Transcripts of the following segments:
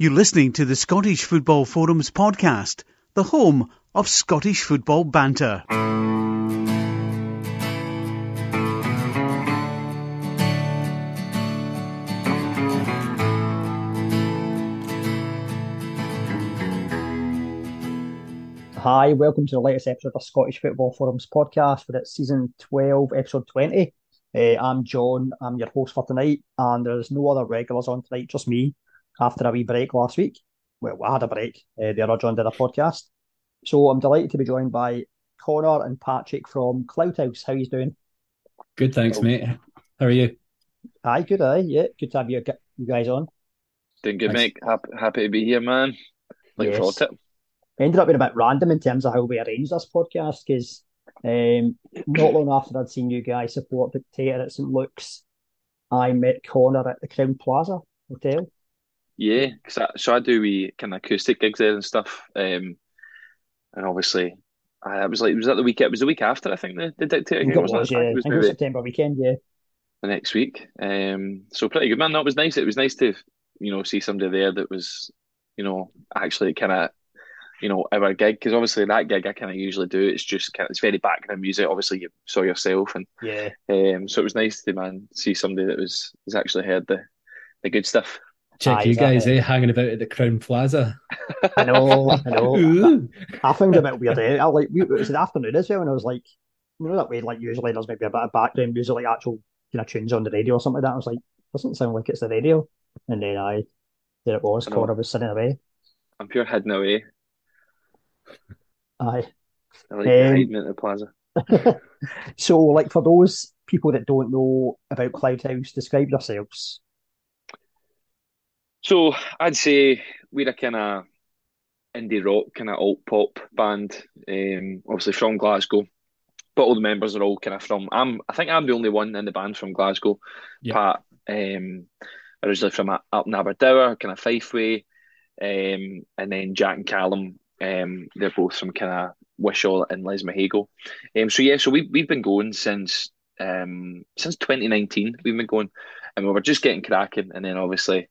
You're listening to the Scottish Football Forums podcast, the home of Scottish football banter. Hi, welcome to the latest episode of the Scottish Football Forums podcast for its season 12, episode 20. Uh, I'm John, I'm your host for tonight, and there's no other regulars on tonight, just me, after a wee break last week. Well, I had a break, uh, the other John did a podcast. So I'm delighted to be joined by Connor and Patrick from Cloudhouse. How are you doing? Good, thanks, mate. How are you? Aye, good, aye, yeah. Good to have you, you guys on. Doing good, Nice. mate. Happy, happy to be here, man. Looking Yes. forward to it. ended up being a bit random in terms of how we arranged this podcast because um, not long after I'd seen you guys support the theatre at St Luke's, I met Connor at the Crowne Plaza Hotel. Yeah, cause I, so I do we kind of acoustic gigs there and stuff. Um, and obviously, I it was like was that the week? It was the week after I think the the dictator it wasn't was, yeah. I I think it was was maybe September weekend, yeah. the next week. Um, so pretty good, man. That was nice. It was nice to you know see somebody there that was you know actually kind of you know our gig because obviously that gig I kind of usually do. It's just kind of, it's very background music. Obviously, you saw yourself and. Yeah. Um, so it was nice to man see somebody that was was actually heard the the good stuff. Check you guys, eh? Hanging about at the Crowne Plaza. I know, I know. Ooh. I found it a bit weird. Eh? I like we, it was the afternoon as well, and I was like, you know that way, like usually there's maybe a bit of background music, like actual kind of tunes on the radio or something like that. I was like, doesn't sound like it's the radio. And then I, there it was. I know. Connor was sitting away. I'm pure hidden away. Aye. I like Um, hiding at the plaza. So, like for those people that don't know about Cloudhouse, describe yourselves. So I'd say we're a kind of indie rock, kind of alt pop band. Um, obviously from Glasgow, but all the members are all kind of from. I'm. I think I'm the only one in the band from Glasgow. Yeah. Pat, um, originally from up in Aberdour, kind of Fife way, um, and then Jack and Callum. Um, they're both from kind of Wishaw and Lesmahagow. Um, so yeah, so we we've been going since um since 2019. We've been going, and we were just getting cracking, and then obviously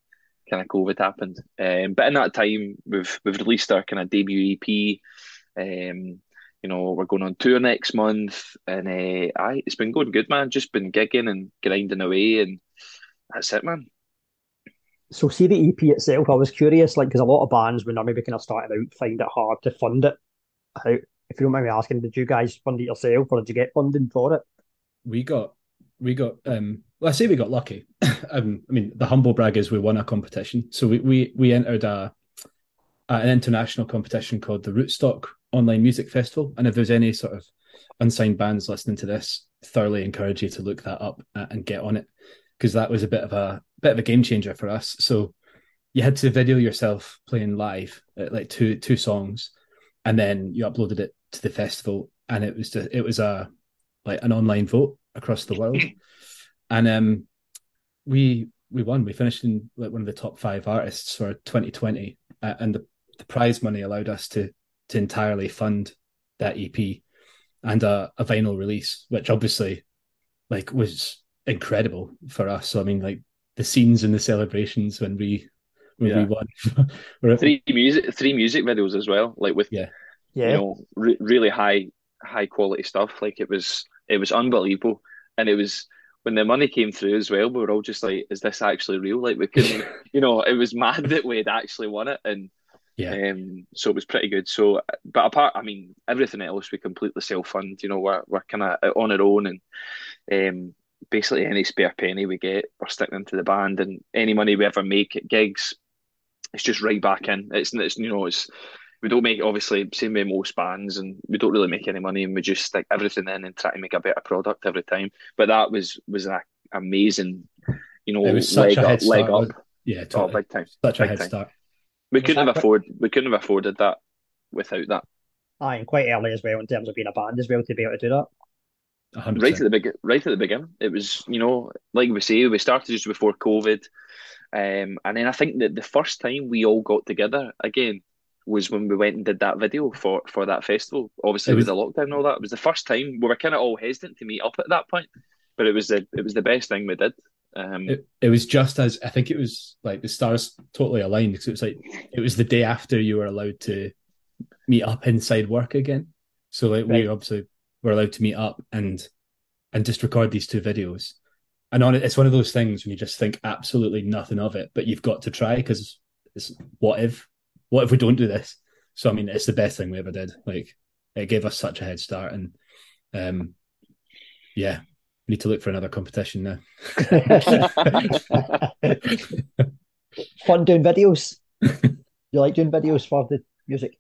kind of COVID happened. Um, but in that time, we've we've released our kind of debut EP. Um, you know, we're going on tour next month, and uh, aye, it's been going good, man. Just been gigging and grinding away, and that's it, man. So, see the EP itself. I was curious, like, because a lot of bands, when they're maybe kind of starting out, find it hard to fund it. How, if you don't mind me asking, did you guys fund it yourself, or did you get funding for it? We got, we got, um, well, I say we got lucky. um, I mean, the humble brag is we won a competition. So we, we, we entered a, a- an international competition called the Rootstock Online Music Festival. And if there's any sort of unsigned bands listening to this, thoroughly encourage you to look that up uh, and get on it because that was a bit of a bit of a game changer for us. So you had to video yourself playing live, uh, like two two songs, and then you uploaded it to the festival, and it was just, it was a like an online vote across the world, and um, we we won. We finished in like one of the top five artists for 2020, uh, and the, the prize money allowed us to to entirely fund that EP and a, a vinyl release, which obviously like was incredible for us. So I mean, like the scenes and the celebrations when we when we Yeah. won. were- Three music, three music videos as well, like with Yeah. Yeah. you know re- really high high quality stuff. Like it was it was unbelievable, and it was when the money came through as well. We were all just like, "Is this actually real?" Like we couldn't, you know, it was mad that we had actually won it, and yeah, um, so it was pretty good. So, but apart, I mean, everything else we completely self fund. You know, we're we're kind of on our own, and um, basically any spare penny we get, we're sticking into the band, and any money we ever make at gigs, it's just right back in. It's it's you know it's we don't make obviously same way most bands, and we don't really make any money, and we just stick everything in and try to make a better product every time. But that was was an amazing, you know, It was such leg a up, head leg start. up, yeah, oh, big time. such a big head time. start. We Was couldn't that have afford we couldn't have afforded that without that. Aye, and quite early as well in terms of being a band as well to be able to do that. A hundred Right at the big, right at the beginning, it was you know like we say we started just before COVID, um, and then I think that the first time we all got together again was when we went and did that video for for that festival. Obviously It with was- the lockdown and all that, it was the first time we were kind of all hesitant to meet up at that point, but it was the it was the best thing we did. Um, it, it was just as I think it was like the stars totally aligned because it was like it was the day after you were allowed to meet up inside work again. So like Right. we obviously were allowed to meet up and and just record these two videos. And on it, it's one of those things when you just think absolutely nothing of it, but you've got to try because it's what if what if we don't do this? So I mean, it's the best thing we ever did. Like it gave us such a head start, and um, yeah, need to look for another competition now. Fun doing videos. You like doing videos for the music?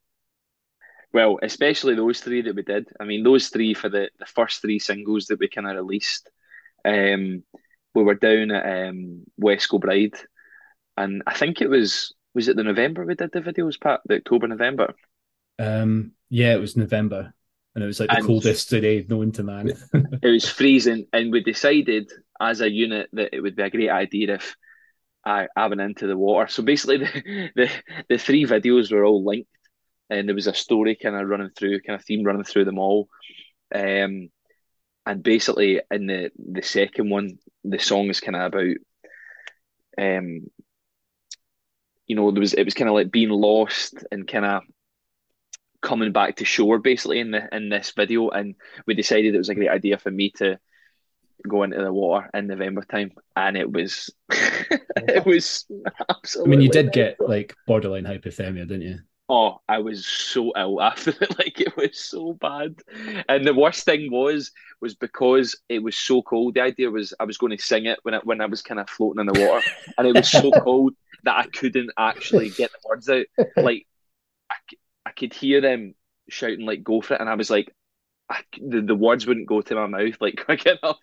Well, especially those three that we did. I mean, those three for the, the first three singles that we kind of released. Um, we were down at um, West Bride, and I think it was was it the November we did the videos, Pat? The October, November. Um, yeah, it was November, and it was like the And- coldest day known to man. It was freezing, and we decided as a unit that it would be a great idea if I, I went into the water. So basically, the, the the three videos were all linked, and there was a story kind of running through, kind of theme running through them all. Um, and basically, in the the second one, the song is kind of about, um, you know, there was it was kind of like being lost and kind of coming back to shore, basically in the in this video, and we decided it was a great idea for me to go into the water in November time, and it was it was absolutely. I mean, you did get like borderline hypothermia, didn't you? Oh, I was so ill after it. Like it was so bad. And the worst thing was was because it was so cold. The idea was I was going to sing it when I, when I was kind of floating in the water, and it was so cold that I couldn't actually get the words out. Like I, I could hear them shouting like "Go for it," and I was like. I, the, the words wouldn't go to my mouth like quick enough,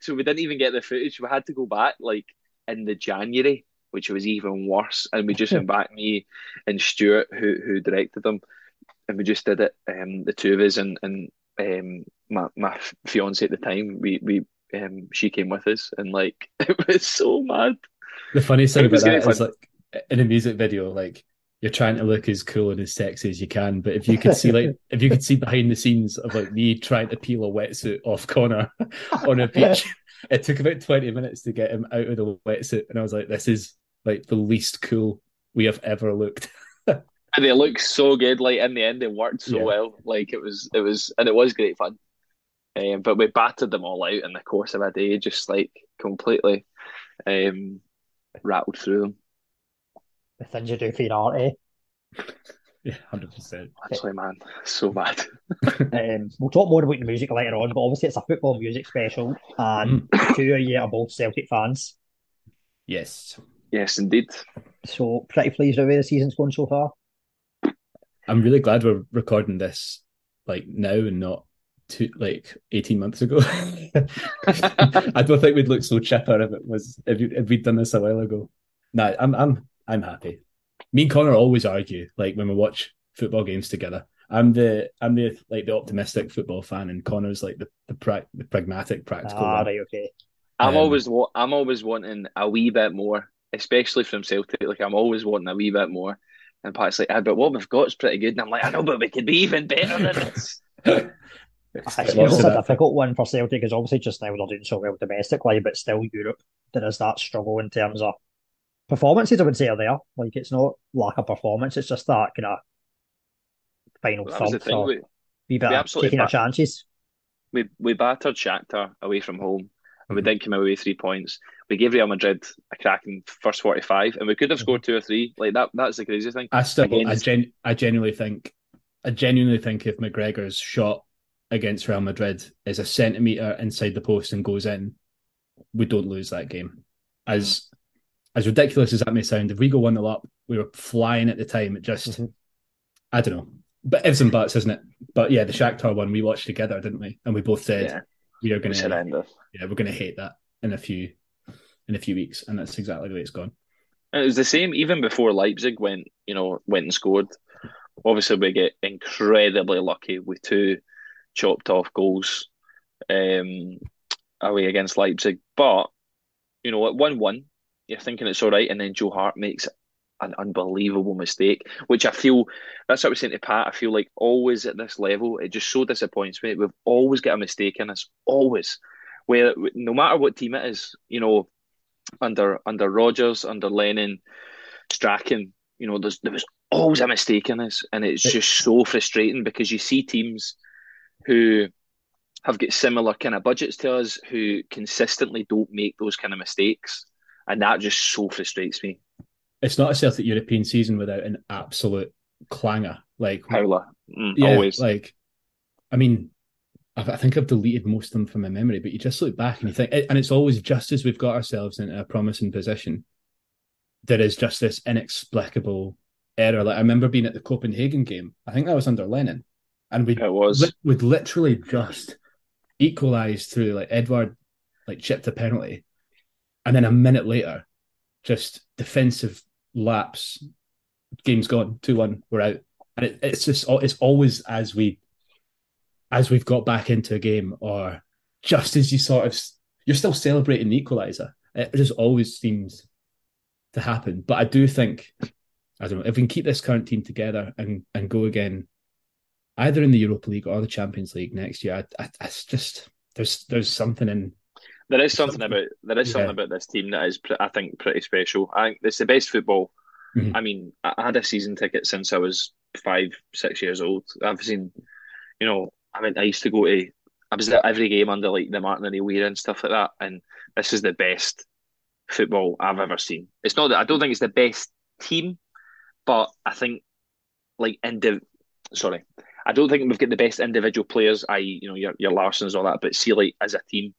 so we didn't even get the footage. We had to go back like in the January, which was even worse. And we just went back, me and Stuart, who who directed them, and we just did it. Um, the two of us and and um, my my fiance at the time, we we um, she came with us, and like it was so mad. The funniest thing was about that great is like in a music video, like you're trying to look as cool and as sexy as you can, but if you could see like if you could see behind the scenes of like me trying to peel a wetsuit off Connor on a beach, it took about 20 minutes to get him out of the wetsuit, and I was like, this is like the least cool we have ever looked. And they looked so good. Like in the end, they worked so Yeah. well. Like it was it was and it was great fun. Um, but we battered them all out in the course of a day, just like completely um, rattled through them. The things you do for your art, eh? Yeah, hundred percent. Actually, man, so bad. Um, we'll talk more about the music later on, but obviously it's a football music special, and two of you are both Celtic fans, Yes, Yes, indeed. so pretty pleased with the way the season's going so far. I'm really glad we're recording this like now and not two like 18 months ago. I don't think we'd look so chipper if it was if, you, if we'd done this a while ago. No, I'm I'm I'm happy. Me and Connor always argue like when we watch football games together. I'm the I'm the like the optimistic football fan, and Connor's like the the, pra- the pragmatic, practical. Ah, one. right, okay. I'm Um, always wa- I'm always wanting a wee bit more, especially from Celtic. Like I'm always wanting a wee bit more. And Pat's like, ah, but what we've got is pretty good. And I'm like, I know, but we could be even better than this. I suppose it's of a that. difficult one for Celtic because obviously just now they're doing so well domestically, but still Europe, there is that struggle in terms of performances, I would say, are there. Like it's not lack of performance, it's just that kind of final That was the thump thing. for We, be better absolutely taking our chances. we we battered Shakhtar away from home, and we Mhm. did come away with three points. We gave Real Madrid a cracking first 45, and we could have scored two or three. Like that. That's the crazy thing. I still, I, gen, I genuinely think, I genuinely think if McGregor's shot against Real Madrid is a centimeter inside the post and goes in, we don't lose that game. As as ridiculous as that may sound, if we go one 0 up, we were flying at the time. It just, Mhm. I don't know, but ifs and buts, isn't it? But yeah, the Shakhtar one we watched together, didn't we? And we both said Yeah, we are going was to, horrendous. yeah, we're going to hate that in a few, in a few weeks, and that's exactly the way it's gone. And it was the same even before Leipzig went, you know, went and scored. Obviously, we get incredibly lucky with two chopped off goals um, away against Leipzig. But you know, at one-one, you're thinking it's all right, and then Joe Hart makes an unbelievable mistake, which I feel that's what I was saying to Pat. I feel like always at this level, it just so disappoints me. We've always got a mistake in us, always. Where no matter what team it is, you know, under under Rodgers, under Lennon, Strachan, you know, there's, there was always a mistake in this, and it's just so frustrating because you see teams who have got similar kind of budgets to us who consistently don't make those kind of mistakes, and that just so frustrates me. It's not a Celtic European season without an absolute clanger, like howler, mm, yeah, always. Like, I mean, I think I've deleted most of them from my memory, but you just look back and you think, and it's always just as we've got ourselves in a promising position, there is just this inexplicable error. Like I remember being at the Copenhagen game. I think that was under Lennon, and we it was li- would literally just equalize through like Edouard like chipped a penalty, and then a minute later, just defensive lapse, game's gone two one, we're out, and it, it's just it's always as we as we've got back into a game, or just as you sort of you're still celebrating the equaliser. It just always seems to happen. But I do think I don't know if we can keep this current team together and and go again, either in the Europa League or the Champions League next year. I, I, it's just there's there's something in. There is something, something about there is something about this team that is I think pretty special. I think it's the best football. Mm-hmm. I mean, I had a season ticket since I was five, six years old. I've seen, you know, I mean, I used to go to, I was at every game under like the Martin and O'Weir and stuff like that, and this is the best football I've ever seen. It's not that I don't think it's the best team, but I think like indiv, sorry, I don't think we've got the best individual players, i.e., you know, your your Larssons all that, but see, like as a team,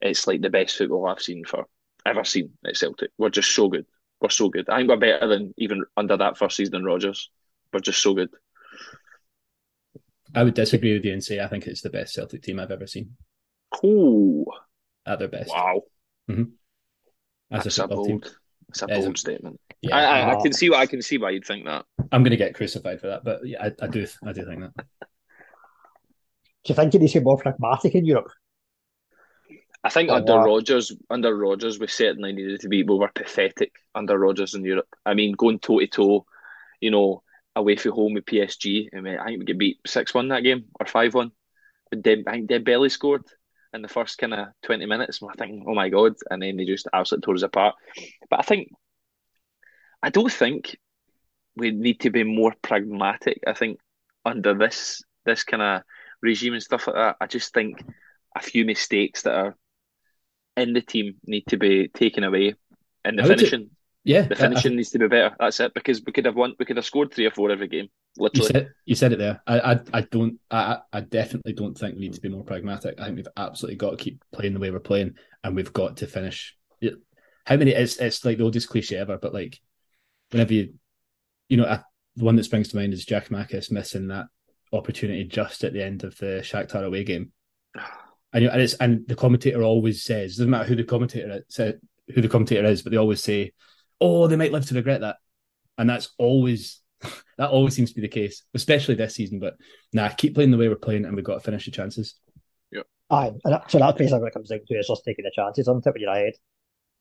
it's like the best football I've seen for ever seen at Celtic. We're just so good. We're so good. I think we're better than even under that first season in Rodgers. We're just so good. I would disagree with you and say I think it's the best Celtic team I've ever seen. Cool. At their best. Wow. Mm-hmm. As That's a, a team. That's a bold a, statement. Yeah, I, I, I, can see. I can see why you'd think that. I'm going to get crucified for that, but yeah, I, I do. I do think that. Do you think it needs to be more pragmatic in Europe? I think oh, under wow. Rodgers, under Rodgers, we certainly needed to be. We were pathetic under Rodgers in Europe. I mean, going toe to toe, you know, away from home with PSG. I mean, I think we get beat six one that game or five one. I think Dembele scored in the first kind of twenty minutes. and I think, oh my god, and then they just absolutely tore us apart. But I think, I don't think we need to be more pragmatic. I think under this this kind of regime and stuff like that, I just think a few mistakes that are in the team need to be taken away in the finishing. Yeah, the uh, finishing I, needs to be better. That's it because we could have won. We could have scored three or four every game. Literally, you said, you said it there. I, I, I don't. I, I definitely don't think we need to be more pragmatic. I think we've absolutely got to keep playing the way we're playing, and we've got to finish. How many? It's it's like the oldest cliche ever, but like whenever you, you know, I, the one that springs to mind is Giakoumakis missing that opportunity just at the end of the Shakhtar away game. And, and it's and the commentator always says doesn't matter who the commentator said who the commentator is, but they always say oh, they might live to regret that. And that's always that always seems to be the case, especially this season. But nah, keep playing the way we're playing, and we've got to finish the chances. Yeah. Aye, and so that's basically what it comes down to is just taking the chances on it when you're ahead,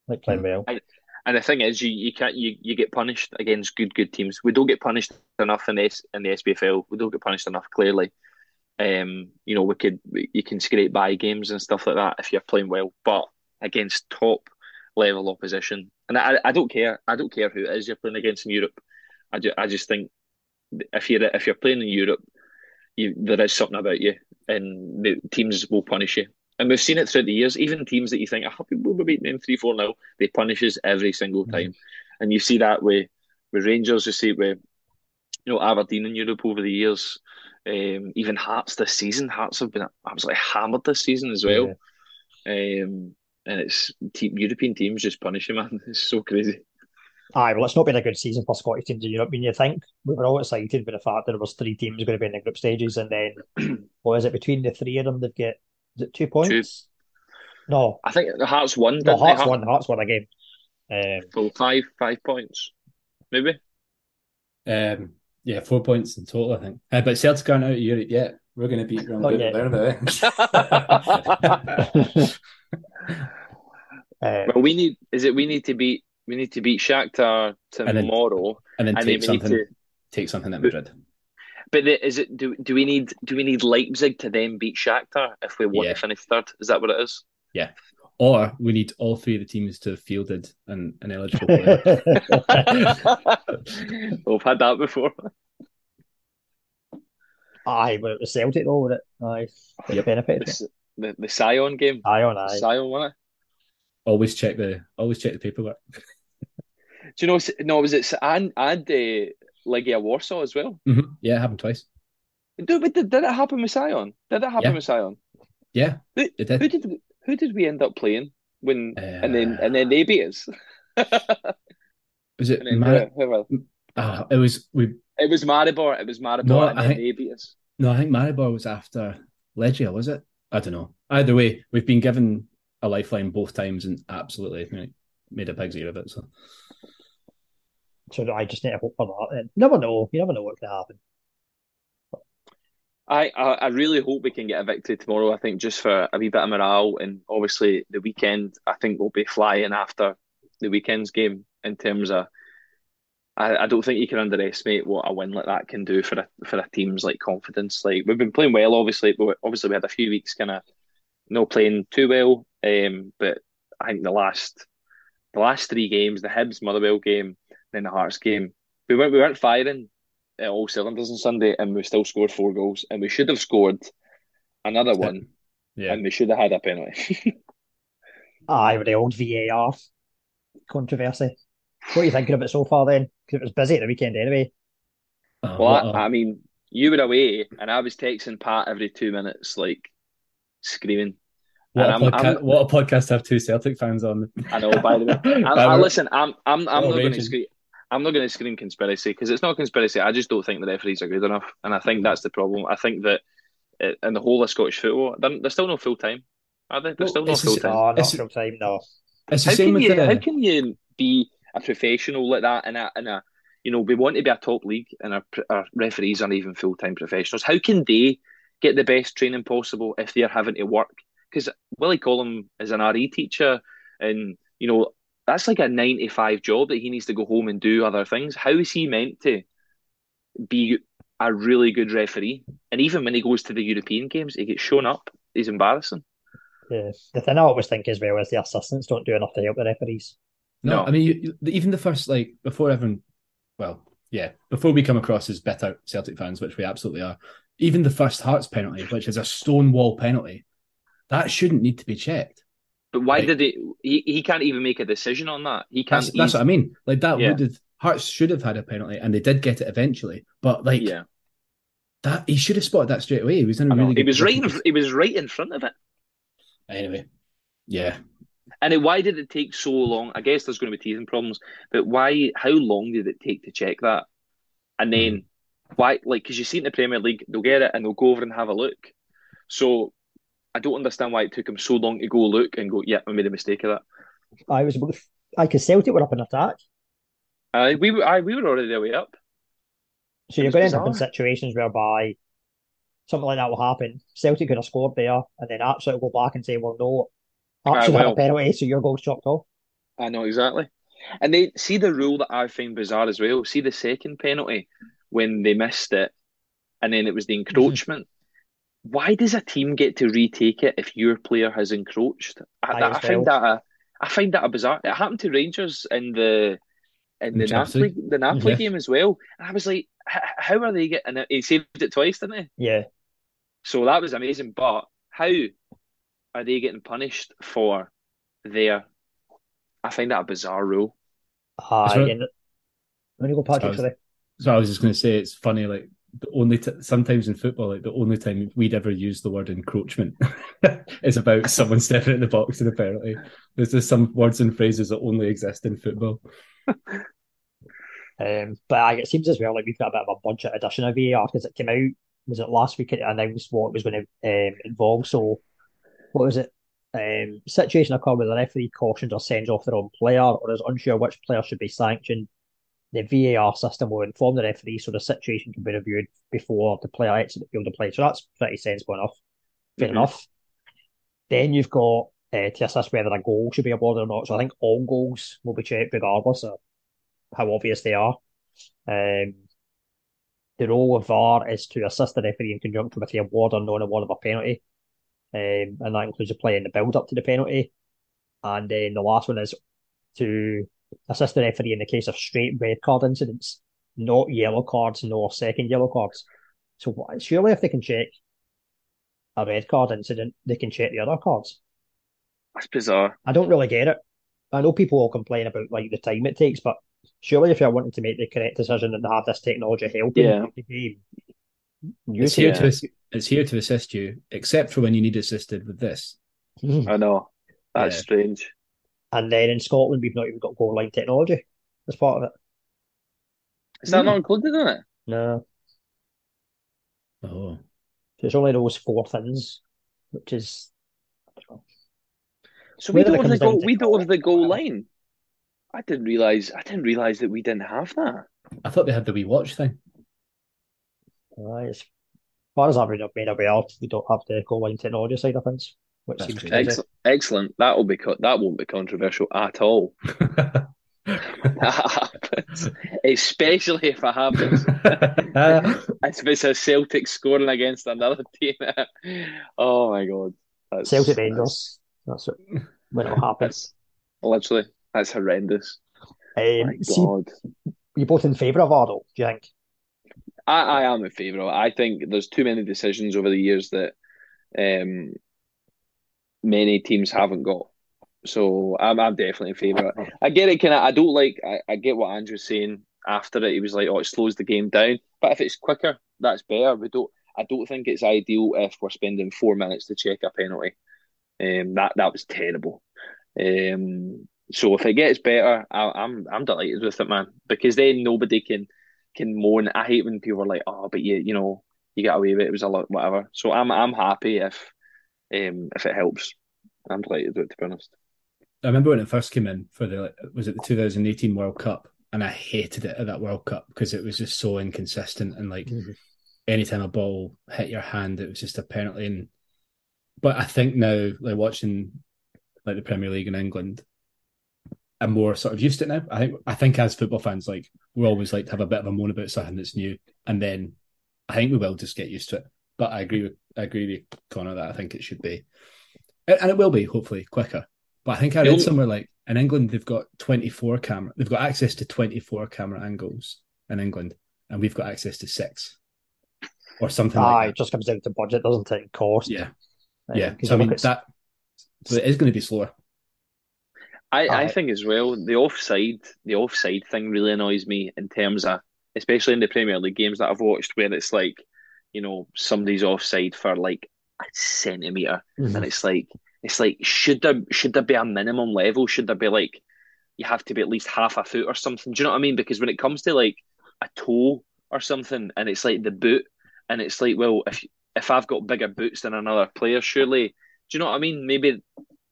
like playing mm. well. And, and the thing is, you, you can't you, you get punished against good good teams. We don't get punished enough in the in the SPFL. We don't get punished enough clearly. Um, you know, we could you can scrape by games and stuff like that if you're playing well, but against top level opposition. And I, I don't care. I don't care who it is you're playing against in Europe. I, ju- I just think if you're if you're playing in Europe, you, there is something about you, and the teams will punish you. And we've seen it throughout the years. Even teams that you think, "I we'll be beating them three four now," they punish us every single mm-hmm. time. Mm-hmm. And you see that with with Rangers. You see it with you know Aberdeen in Europe over the years. Um, even Hearts this season. Hearts have been absolutely hammered this season as well. Yeah. Um, and it's team, European teams just punishing man. It's so crazy. Aye, well, it's not been a good season for Scottish teams in Europe. I mean, you think we were all excited by the fact that there was three teams going to be in the group stages, and then what is it between the three of them? They've got is it two points? Two. No, I think the Hearts won. No, Hearts won. Hearts won a game. Um, so five, five points, maybe. Um, yeah, four points in total, I think. Uh, but Celtic aren't out of Europe yet. We're going to beat Grand Bernabeu. Uh, well, we need is it we need to beat we need to beat Shakhtar tomorrow, and then, and then take something to, take something at Madrid. But the, is it do do we need do we need Leipzig to then beat Shakhtar if we want yeah. to finish third? Is that what it is? Yeah. or we need all three of the teams to have fielded an, an eligible player. We've had that before. Aye, but it was Celtic though, would it? Aye, it Yep. benefited. The, the, the Sion game. Aye on aye. Sion won it. Always check the always check the paperwork. Do you know? No, was it and and uh, Legia Warsaw as well? Mhm. Yeah, it happened twice. Did, but did, did it happen with Sion? Did it happen Yeah. with Sion? Yeah, Who, it who did. did who did we end up playing when and then Uh, and then they beat us? Was it? Mar- who- whoever. Ah, it was we. It was Maribor. It was Maribor, No, and I think- they beat us. No, I think Maribor was after Legia, was it? I don't know. Either way, we've been given a lifeline both times and absolutely like, made a pig's ear of it. So So I just need to hope for that. Then. Never know. You never know what can happen. I, I I really hope we can get a victory tomorrow. I think just for a wee bit of morale, and obviously the weekend. I think we'll be flying after the weekend's game in terms of. I, I don't think you can underestimate what a win like that can do for a for a team's like confidence. Like we've been playing well, obviously, but obviously we had a few weeks kind of no playing too well. Um, but I think the last the last three games, the Hibs Motherwell game, then the Hearts game, we weren't we weren't firing at all cylinders on Sunday, and we still scored four goals, and we should have scored another one, yeah, and we should have had a penalty. Aye, with the old VAR controversy. What are you thinking of it so far then? Because it was busy at the weekend anyway. Oh, well, what a- I, I mean, you were away, and I was texting Pat every two minutes, like screaming. What, a and podca- I'm- what a podcast to have two Celtic fans on. I know, by the way. I, I, listen, I'm, I'm, I'm Oh, not going to scream. I'm not going to scream conspiracy because it's not conspiracy. I just don't think the referees are good enough, and I think that's the problem. I think that uh, in the whole of Scottish football, they're, they're still not full time, are they? They're Well, still not full time. No, not full time, no. It's the How same can with you? the. How can you be a professional like that in a in a you know we want to be a top league and our, our referees aren't even full time professionals. How can they get the best training possible if they're having to work? Because Willie Collum is an RE teacher, and you know that's like a nine to five job that he needs to go home and do other things. How is he meant to be a really good referee? And even when he goes to the European games, he gets shown up. He's embarrassing. Yeah. The thing I always think as well is the assistants don't do enough to help the referees. No, No. I mean you, you- even the first like before everyone, well, yeah, before we come across as bitter Celtic fans, which we absolutely are. Even the first Hearts penalty, which is a stone wall penalty, that shouldn't need to be checked. But why Right. did he, he? He can't even make a decision on that. He can't. That's, that's what I mean. Like that Yeah. would have Hearts should have had a penalty, and they did get it eventually. But like yeah. that, he should have spotted that straight away. He was in a really He was right. In, he was right in front of it. Anyway, yeah, And why did it take so long? I guess there's going to be teething problems, but why? How long did it take to check that? And then Mm-hmm. why? Like, because you see in the Premier League, they'll get it and they'll go over and have a look. So I don't understand why it took him so long to go look and go. Yeah, I made a mistake of that. I was about to, I could Celtic were up in attack. Uh, we were. I, we were already the way up. So you're going to end up in situations whereby something like that will happen. Celtic could have scored there, and then Hearts will go back and say, "Well, no, Aye, should had a penalty, so your goal's chopped off." I know exactly. And they see the rule that I find bizarre as well. See the second penalty when they missed it, and then it was the encroachment. Why does a team get to retake it if your player has encroached? I, Aye, that, I find well. that a, I find that a bizarre. It happened to Rangers in the in In the Champions Napoli the Napoli Yeah. game as well. And I was like, how are they getting it? He saved it twice, didn't he? Yeah, So that was amazing. But how are they getting punished for their? I find that a bizarre rule. aye. right. And when you go, Patrick, was- sorry. So I was just going to say it's funny, like the only t- sometimes in football, like the only time we'd ever use the word encroachment is about someone stepping in the box and apparently there's just some words and phrases that only exist in football. Um, but it seems as well like we've got a bit of a budget addition of VAR because it came out. Was it last week? It announced what it was going to um, involve. So, what was it? Um, situation occurred where the referee cautions or sends off their own player, or is unsure which player should be sanctioned. The VAR system will inform the referee so the situation can be reviewed before the player exits the field of play. So that's pretty sensible enough. Fair Mhm. enough. Then you've got uh, to assess whether a goal should be awarded or not. So I think all goals will be checked regardless of how obvious they are. Um, the role of VAR is to assist the referee in conjunction with the award or non-award of a penalty, um, and that includes the play in the build-up to the penalty. And then the last one is to assist the referee in the case of straight red card incidents, not yellow cards, nor second yellow cards. So surely if they can check a red card incident, they can check the other cards. That's bizarre. I don't really get it. I know people will complain about like the time it takes, but surely if you're wanting to make the correct decision and have this technology helping Yeah. the game, It's here to it's here to assist you, except for when you need assisted with this. I know. That's Yeah. strange. And then in Scotland, we've not even got goal line technology as part of it. Is that Hmm. not included in it? No, Oh, so it's only those four things, which is I don't know. So we Whether it don't have the goal. We don't have the goal line. I didn't realize. I didn't realize that we didn't have that. I thought they had the wee watch thing. Uh, as far as I've been made aware, we don't have the goal line technology side of things, which That's seems true. Excellent. Excellent. That will be. Co- that won't be controversial at all. That happens, especially if it happens. if it's a Celtic scoring against another team. oh my god. That's, Celtic that's- Rangers. That's it. When it'll happen. That's literally that's horrendous. Um, My see, God. you're both in favour of Ardo, do you think? I, I am in favour of it. I think there's too many decisions over the years that um, many teams haven't got. So I'm I'm definitely in favour. I get it, kind of. I don't like. I, I get what Andrew's saying after it. He was like, "Oh, it slows the game down." But if it's quicker, that's better. We don't. I don't think it's ideal if we're spending four minutes to check a penalty. Um, that that was terrible. Um, so if it gets better, I, I'm I'm delighted with it, man. Because then nobody can can moan. I hate when people are like, "Oh, but you you know you got away with it. It was a lot, whatever." So I'm I'm happy if um if it helps. I'm delighted with it to be honest. I remember when it first came in for the was it the 2018 World Cup, and I hated it at that World Cup because it was just so inconsistent and like anytime a ball hit your hand, it was just a penalty. And but I think now, like watching like the Premier League in England, I'm more sort of used to it now. I think I think as football fans, like we always like to have a bit of a moan about something that's new, and then I think we will just get used to it. But I agree with I agree with Connor that I think it should be, and and it will be hopefully quicker. But I think I The read somewhere like in England they've got 24 camera, they've got access to 24 camera angles in England, and we've got access to six or something Aye, like it just comes down to budget, doesn't it? and Cost. that. Yeah, Um, yeah. 'cause So I mean look that so it is going to be slower. I, I Aye. think as well the offside the offside thing really annoys me in terms of especially in the Premier League games that I've watched where it's like you know somebody's offside for like a centimeter Mhm. and it's like it's like should there should there be a minimum level? Should there be like you have to be at least half a foot or something? Do you know what I mean? Because when it comes to like a toe or something and it's like the boot and it's like well if if I've got bigger boots than another player surely do you know what I mean? Maybe do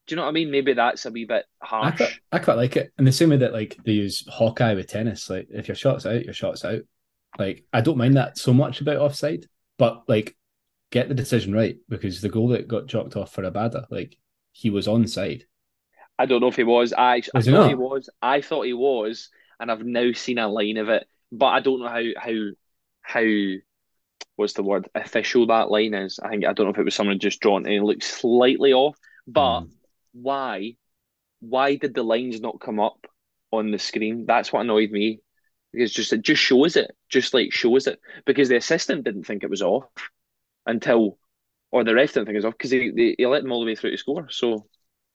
you know what I mean? Maybe that's a wee bit I harsh. quite, I quite like it. In the same way that like they use Hawkeye with tennis, like if your shot's out, your shot's out. Like I don't mind that so much about offside, but like get the decision right because the goal that got chalked off for Abada, like he was onside. I don't know if he was. I, I Was he thought not? he was. I thought he was, and I've now seen a line of it, but I don't know how how how what's the word official that line is. I think I don't know if it was someone just drawn and it looked slightly off. But Mm. why why did the lines not come up on the screen? That's what annoyed me. Because just it just shows it, just like shows it, because the assistant didn't think it was off until, or the ref didn't think it was off because he, he he let them all the way through to score. So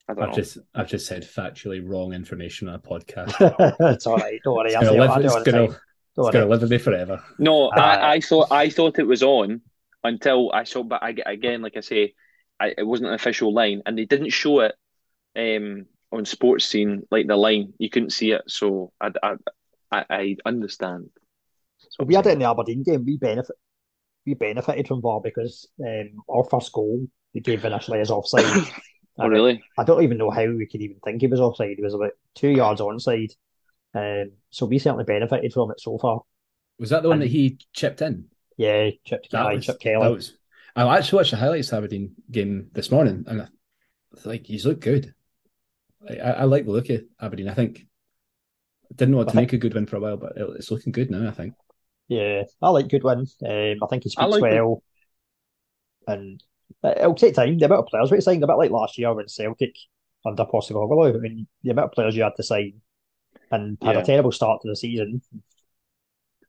I don't I've know. just I've just said factually wrong information on a podcast. it's all right. Don't worry. It's I gonna live, I do it's gonna, time. it's Don't gonna live with me forever. No, Uh, I, I thought I thought it was on until I saw, but I, again, like I say, I, it wasn't an official line, and they didn't show it um, on Sportscene like the line. You couldn't see it, so I, I, I, I understand. So we had it in the Aberdeen game. We benefit, we benefited from VAR because um, our first goal they gave initially as offside. Oh, And really? I don't even know how we could even think he was offside. He was about two yards onside. Um, so we certainly benefited from it so far. Was that the one And- that he chipped in? Yeah, Chip, That aye, was, Chip that was. I actually watched the highlights of the Aberdeen game this morning, and I, like he's looked good. Like, I, I like the look of Aberdeen. I think didn't know what I to think- make a good win for a while, but it, it's looking good now. I think. Yeah, I like Goodwin. Um, I think he speaks like him. well. And uh, it'll take time. The amount of players we signed, a bit like last year when Celtic under Postecoglou. I mean, the amount of players you had to sign and had Yeah. a terrible start to the season.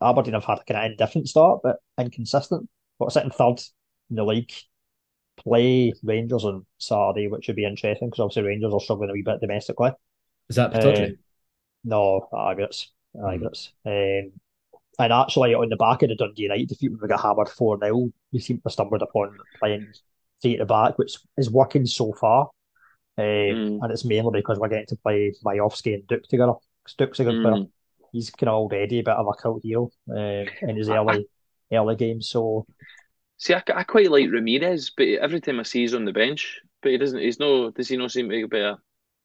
Aberdeen have had a kind of indifferent start, but inconsistent. But sitting third in the league, play Rangers on Saturday, which would be interesting because obviously Rangers are struggling a wee bit domestically. Is that? Um, no, Aggregates. Hmm. Aggregates. Um, and actually, on the back of the Dundee United defeat, when we got hammered 4 0, we seem to have stumbled upon playing three at the back, which is working so far. Um, Mm. And it's mainly because we're getting to play Miovski and Duk together. 'Cause Duk's a good Mm. player. He's kind of already a bit of a cult heel um, in his early early games. So, See, I, I quite like Ramirez, but every time I see he's on the bench, but he doesn't. He's no. Does he not seem to be a,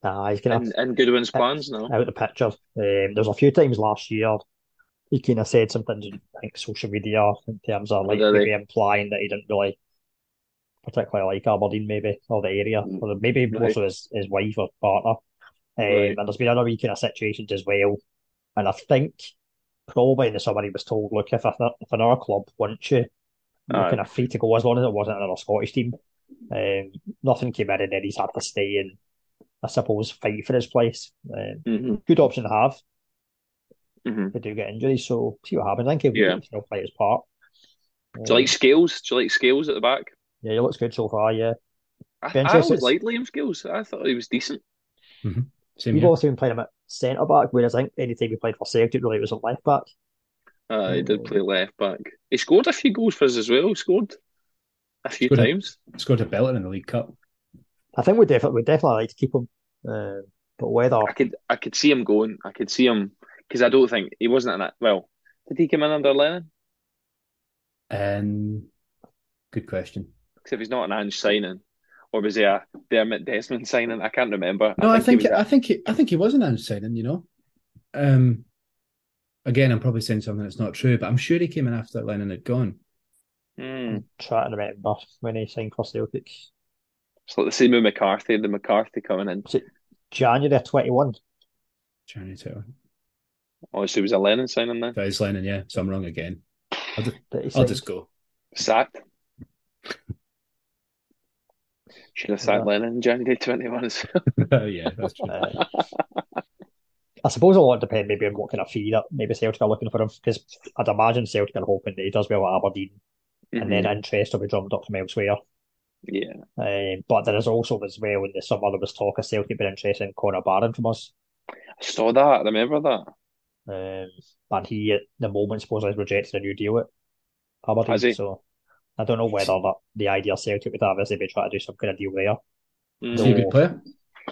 nah, he's kind in, of in Goodwin's plans now? out of the picture. Um, there's a few times last year he kind of said something on I think social media in terms of like maybe implying that he didn't really particularly like Aberdeen maybe or the area Mm, or maybe right. so his, his wife or partner. Um, Right. and there's been other kind of situations as well. And I think probably in the summer he was told, look, if, if, if another club wants you, you're Aye. kind of free to go as long as it wasn't another Scottish team. Um, nothing came in and then he's had to stay and I suppose fight for his place. Um, hmm good option to have. hmm They do get injuries, so see what happens. I think he'll Yeah. still play his part. Do you like Um, Scales? Do you like Scales at the back? yeah, he looks good so far. Yeah, I, I interested always to- liked Liam Scales. I thought he was decent. Same we've also been playing him at centre back, whereas I think any time he played for Celtic, really, it was at left back. Uh, he did Oh. play left back. He scored a few goals for us as well. He scored a few Scored a- times. Scored a belter in the League Cup. I think we definitely we definitely like to keep him, uh, but whether I could I could see him going. I could see him because I don't think he wasn't in that. Well, did he come in under Lennon? Um, good question. Because if he's not an Ange signing, or was he a Dermot Desmond signing? I can't remember. No, I think he was I think he, I think he was an Ange signing. You know, um, again, I'm probably saying something that's not true, but I'm sure he came in after Lennon had gone. a- Hmm. I'm trying to remember when he signed for Celtic, It's like the same with McCarthy. The McCarthy coming in. January twenty one. January two. Oh, so he was a Lennon signing then. That is Lennon, yeah. So I'm wrong again. I'll just, That he I'll just go. Sacked. Should have sacked Yeah. Lennon in January 21 as yeah, that's true. Uh, I suppose a lot depend maybe on what kind of fee that maybe Celtic are looking for him because I'd imagine Celtic are hoping that he does well at Aberdeen and then interest will be drummed up from elsewhere. Yeah. Um, but there is also as well in the summer there was talk of Celtic being interested in Connor Barron from us. I saw that. I remember that. Um, and he at the moment supposedly has rejected a new deal at Aberdeen. Has he? So I don't know whether that the idea of Celtic would have is they'd be trying to do some kind of deal there. Mm. Is he a good player?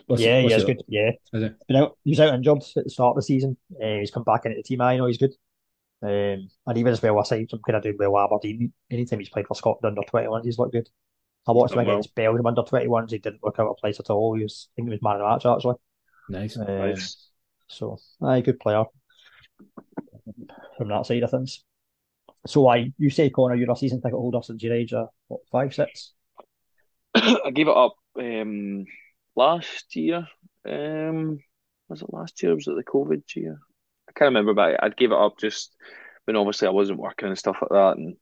What's- yeah, what's he is good. Yeah, Is he? been out, he was out injured at the start of the season. Uh, he's come back into the team. I know he's good. Um, and even as well, I say some kind of doing well at Aberdeen. Anytime he's played for Scotland under twenty one, he's looked good. I watched him done well. against Belgium under 21s. He didn't look out of place at all. He was, I think he was man of the match actually. Nice. Um, Nice. So, aye, good player from that side of things. So, I you say Connor, you're a season ticket holder since your age of what five, six? I gave it up um, last year. Um, was it last year? Was it the COVID year? I can't remember, but I gave it up just when obviously I wasn't working and stuff like that, and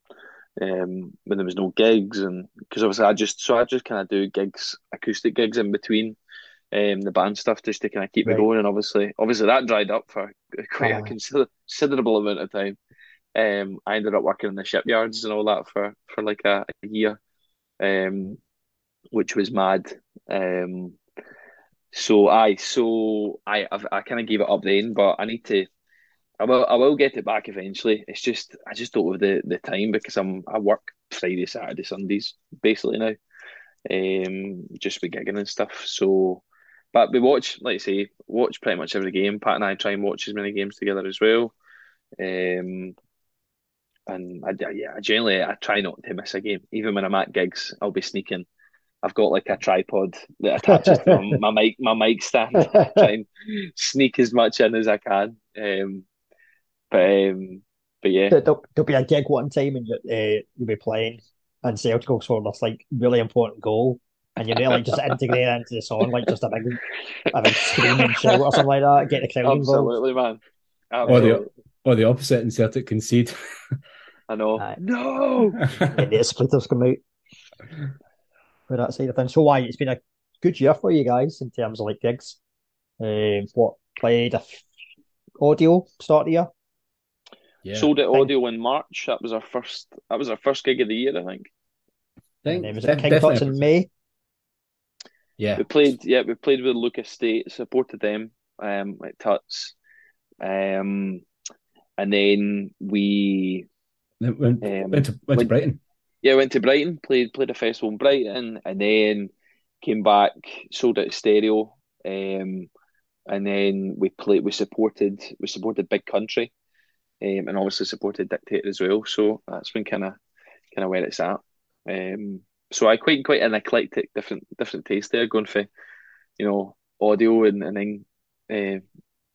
um, when there was no gigs, and because obviously I just so I just kind of do gigs, acoustic gigs in between um, the band stuff just to kind of keep Right. me going, and obviously obviously that dried up for quite a consider- considerable amount of time. Um, I ended up working in the shipyards and all that for for like a, a year. Um, which was mad. Um, so I, so I, I've, I kind of gave it up then, but I need to. I will, I will get it back eventually. It's just, I just don't have the, the time because I'm, I work Friday, Saturday, Sundays basically now. Um, just with gigging and stuff. So, but we watch, like I say, watch pretty much every game. Pat and I try and watch as many games together as well. Um, and I, yeah, generally I try not to miss a game. Even when I'm at gigs, I'll be sneaking. I've got like a tripod that attaches to my, my mic, my mic stand. try and sneak as much in as I can. Um, but um, but yeah, There'll, there'll be a gig one time and you, uh, you'll be playing and Celtic will score this like really important goal and you nearly just integrate it into the song like just a big a big scream and shout or something like that, get the crowd involved. absolutely, man. Or the or the opposite and Celtic concede. I know. Aye. No. And the splitters come out for that side of things. So why it's been a good year for you guys in terms of like gigs. Um, what played a audio start of the year? Yeah. Sold it audio in March. That was our first. That was our first gig of the year, I think. and then was it King Tut's in May? Yeah. We played. Yeah, we played with Lucas State. Supported them. Um, at Tuts. Um, and then we went, um, went, to, went, went to Brighton. Yeah, went to Brighton. Played played a festival in Brighton, and then came back. Sold it stereo. Um, and then we played. We supported. We supported Big Country um, and obviously supported Dictator as well. So that's been kind of kind of where it's at. Um, so I quite quite an eclectic, different different taste there, going for you know audio and and then uh,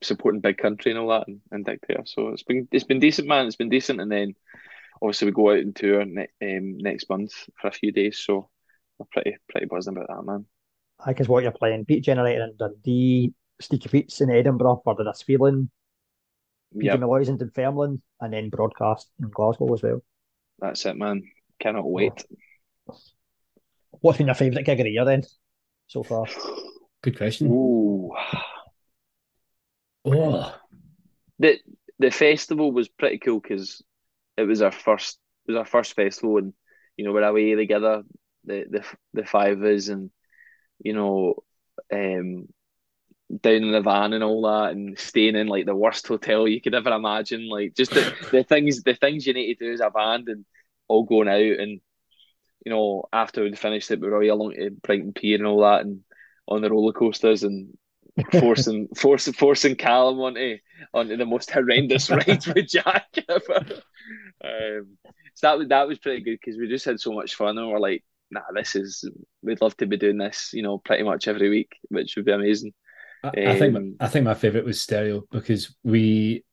supporting big country and all that and, and Dictator. So it's been it's been decent, man. It's been decent, and then obviously we go out and tour ne- um, next month for a few days. So we're pretty pretty buzzing about that, man. I guess what you're playing, Beat Generator in Dundee, Sneaky Pete's in Edinburgh for the This Feeling, yep. Molloy's in Dunfermline and then broadcast in Glasgow as well. That's it, man. Cannot wait. What's been your favourite gig of the year then, so far? Good question. Ooh. Oh. The the festival was pretty cool because it was our first it was our first festival and you know we're away together the the the five of us and you know um down in the van and all that and staying in like the worst hotel you could ever imagine like just the, the things the things you need to do as a band and all going out and you know after we'd finished it we were all along to Brighton Pier and all that and on the roller coasters and forcing forcing forcing Callum onto onto the most horrendous rides with Jack ever. Um, so that was that was pretty good because we just had so much fun and we're like, nah, this is we'd love to be doing this, you know, pretty much every week, which would be amazing. I, I think um, I think my favorite was stereo because we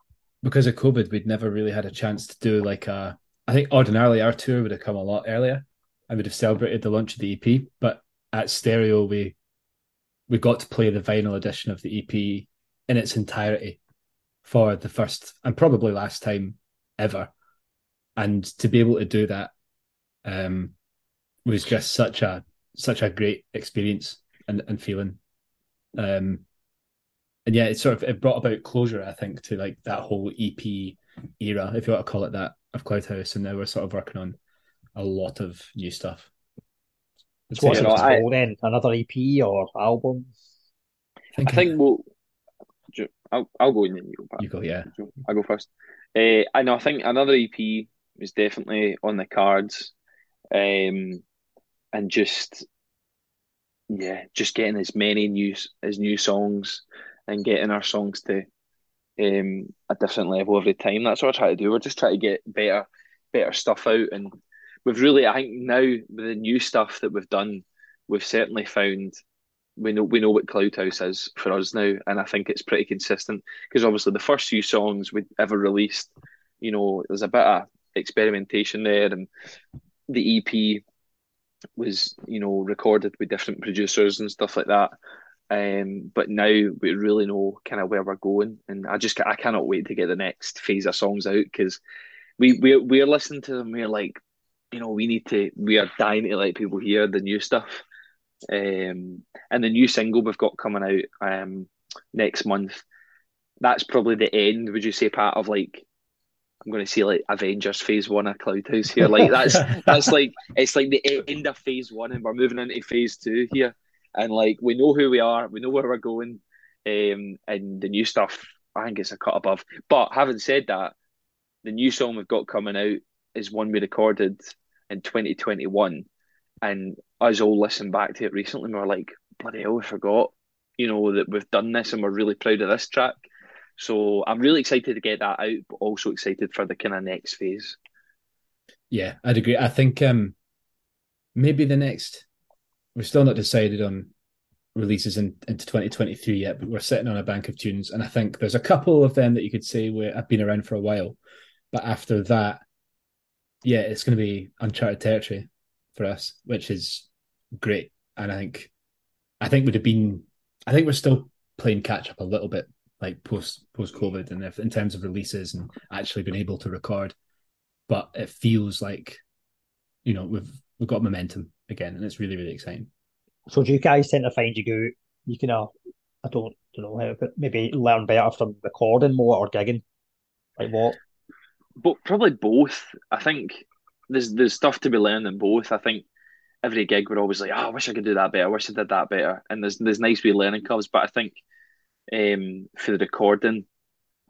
because of COVID we'd never really had a chance to do like a I think ordinarily our tour would have come a lot earlier and we'd have celebrated the launch of the EP, but at stereo we we got to play the vinyl edition of the EP in its entirety for the first and probably last time ever. And to be able to do that um, was just such a such a great experience and, and feeling. Um, and yeah, it sort of it brought about closure, I think, to like that whole EP era, if you want to call it that, of Cloudhouse. And now we're sort of working on a lot of new stuff. So what's you know, I, then? Another EP or album? I think, I think we'll. I'll, I'll go and then you go. You go, yeah. I'll go first. Uh, I know. I think another EP is definitely on the cards, um, and just yeah, just getting as many new as new songs and getting our songs to um, a different level every time. That's what I try to do. We're just trying to get better, better stuff out, and we've really, I think, now with the new stuff that we've done, we've certainly found we know we know what Cloudhouse is for us now, and I think it's pretty consistent because obviously the first few songs we ever released, you know, there's a bit of experimentation there, and the EP was you know recorded with different producers and stuff like that. Um, but now we really know kind of where we're going, and I just I cannot wait to get the next phase of songs out because we we we're listening to them. We're like, you know, we need to. We are dying to let people hear the new stuff. Um, and the new single we've got coming out um next month. That's probably the end. Would you say part of like I'm going to say like Avengers Phase One of Cloudhouse here. Like that's that's like it's like the end of Phase One, and we're moving into Phase Two here and like we know who we are, we know where we're going, um, and the new stuff I think it's a cut above. But having said that, the new song we've got coming out is one we recorded in 2021, and us all listened back to it recently, and we are like, bloody hell, we forgot, you know, that we've done this, and we're really proud of this track. So I'm really excited to get that out, but also excited for the kind of next phase. Yeah, I'd agree. I think um maybe the next we're still not decided on releases in, into 2023 yet, but we're sitting on a bank of tunes, and I think there's a couple of them that you could say where have been around for a while, but after that, yeah, it's going to be uncharted territory for us, which is great, and I think, I think we'd have been, I think we're still playing catch up a little bit, like post post COVID, and if in terms of releases and actually being able to record, but it feels like, you know, we've we've got momentum again, and it's really really exciting. So do you guys tend to find you go, you can, uh, I don't, don't know how, but maybe learn better from recording more or gigging? Like what? But probably both. I think there's there's stuff to be learned in both. I think every gig we're always like, oh, I wish I could do that better. I wish I did that better. And there's there's nice wee learning curves. But I think um, for the recording,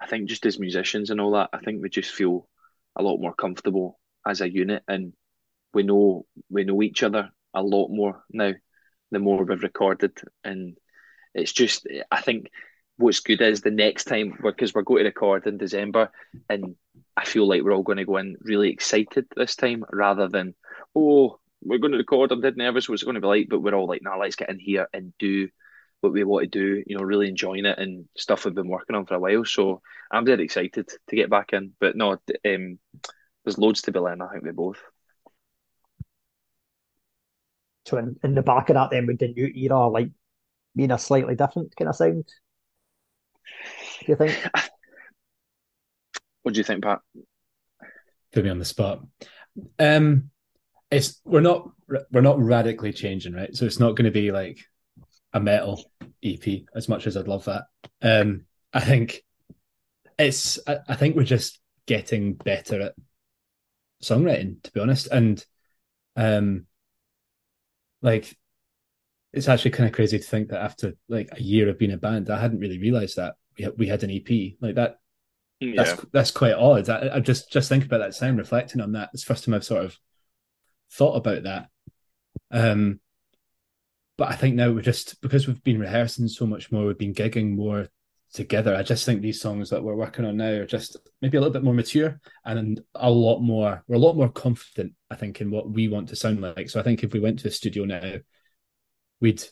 I think just as musicians and all that, I think we just feel a lot more comfortable as a unit, and we know we know each other a lot more now. The more we've recorded, and it's just I think what's good is the next time because we're going to record in December, and I feel like we're all going to go in really excited this time rather than oh we're going to record. I'm dead nervous. What's it going to be like? But we're all like, nah, let's get in here and do what we want to do. You know, really enjoying it and stuff we've been working on for a while. So I'm dead excited to get back in. But no, um, there's loads to be learned. I think we both. So in, in the back of that, then with the new era, like being a slightly different kind of sound. Do you think? What do you think, Pat? Put me on the spot. Um, it's we're not we're not radically changing, right? So it's not going to be like a metal EP as much as I'd love that. Um, I think it's I, I think we're just getting better at songwriting, to be honest, and um, like it's actually kind of crazy to think that after like a year of being a band, I hadn't really realized that we had, we had an EP like that. Yeah. That's that's quite odd. I, I just just think about that sound, reflecting on that. It's the first time I've sort of thought about that. Um, but I think now we're just because we've been rehearsing so much more, we've been gigging more together. I just think these songs that we're working on now are just maybe a little bit more mature and a lot more. We're a lot more confident, I think, in what we want to sound like. So I think if we went to the studio now, we'd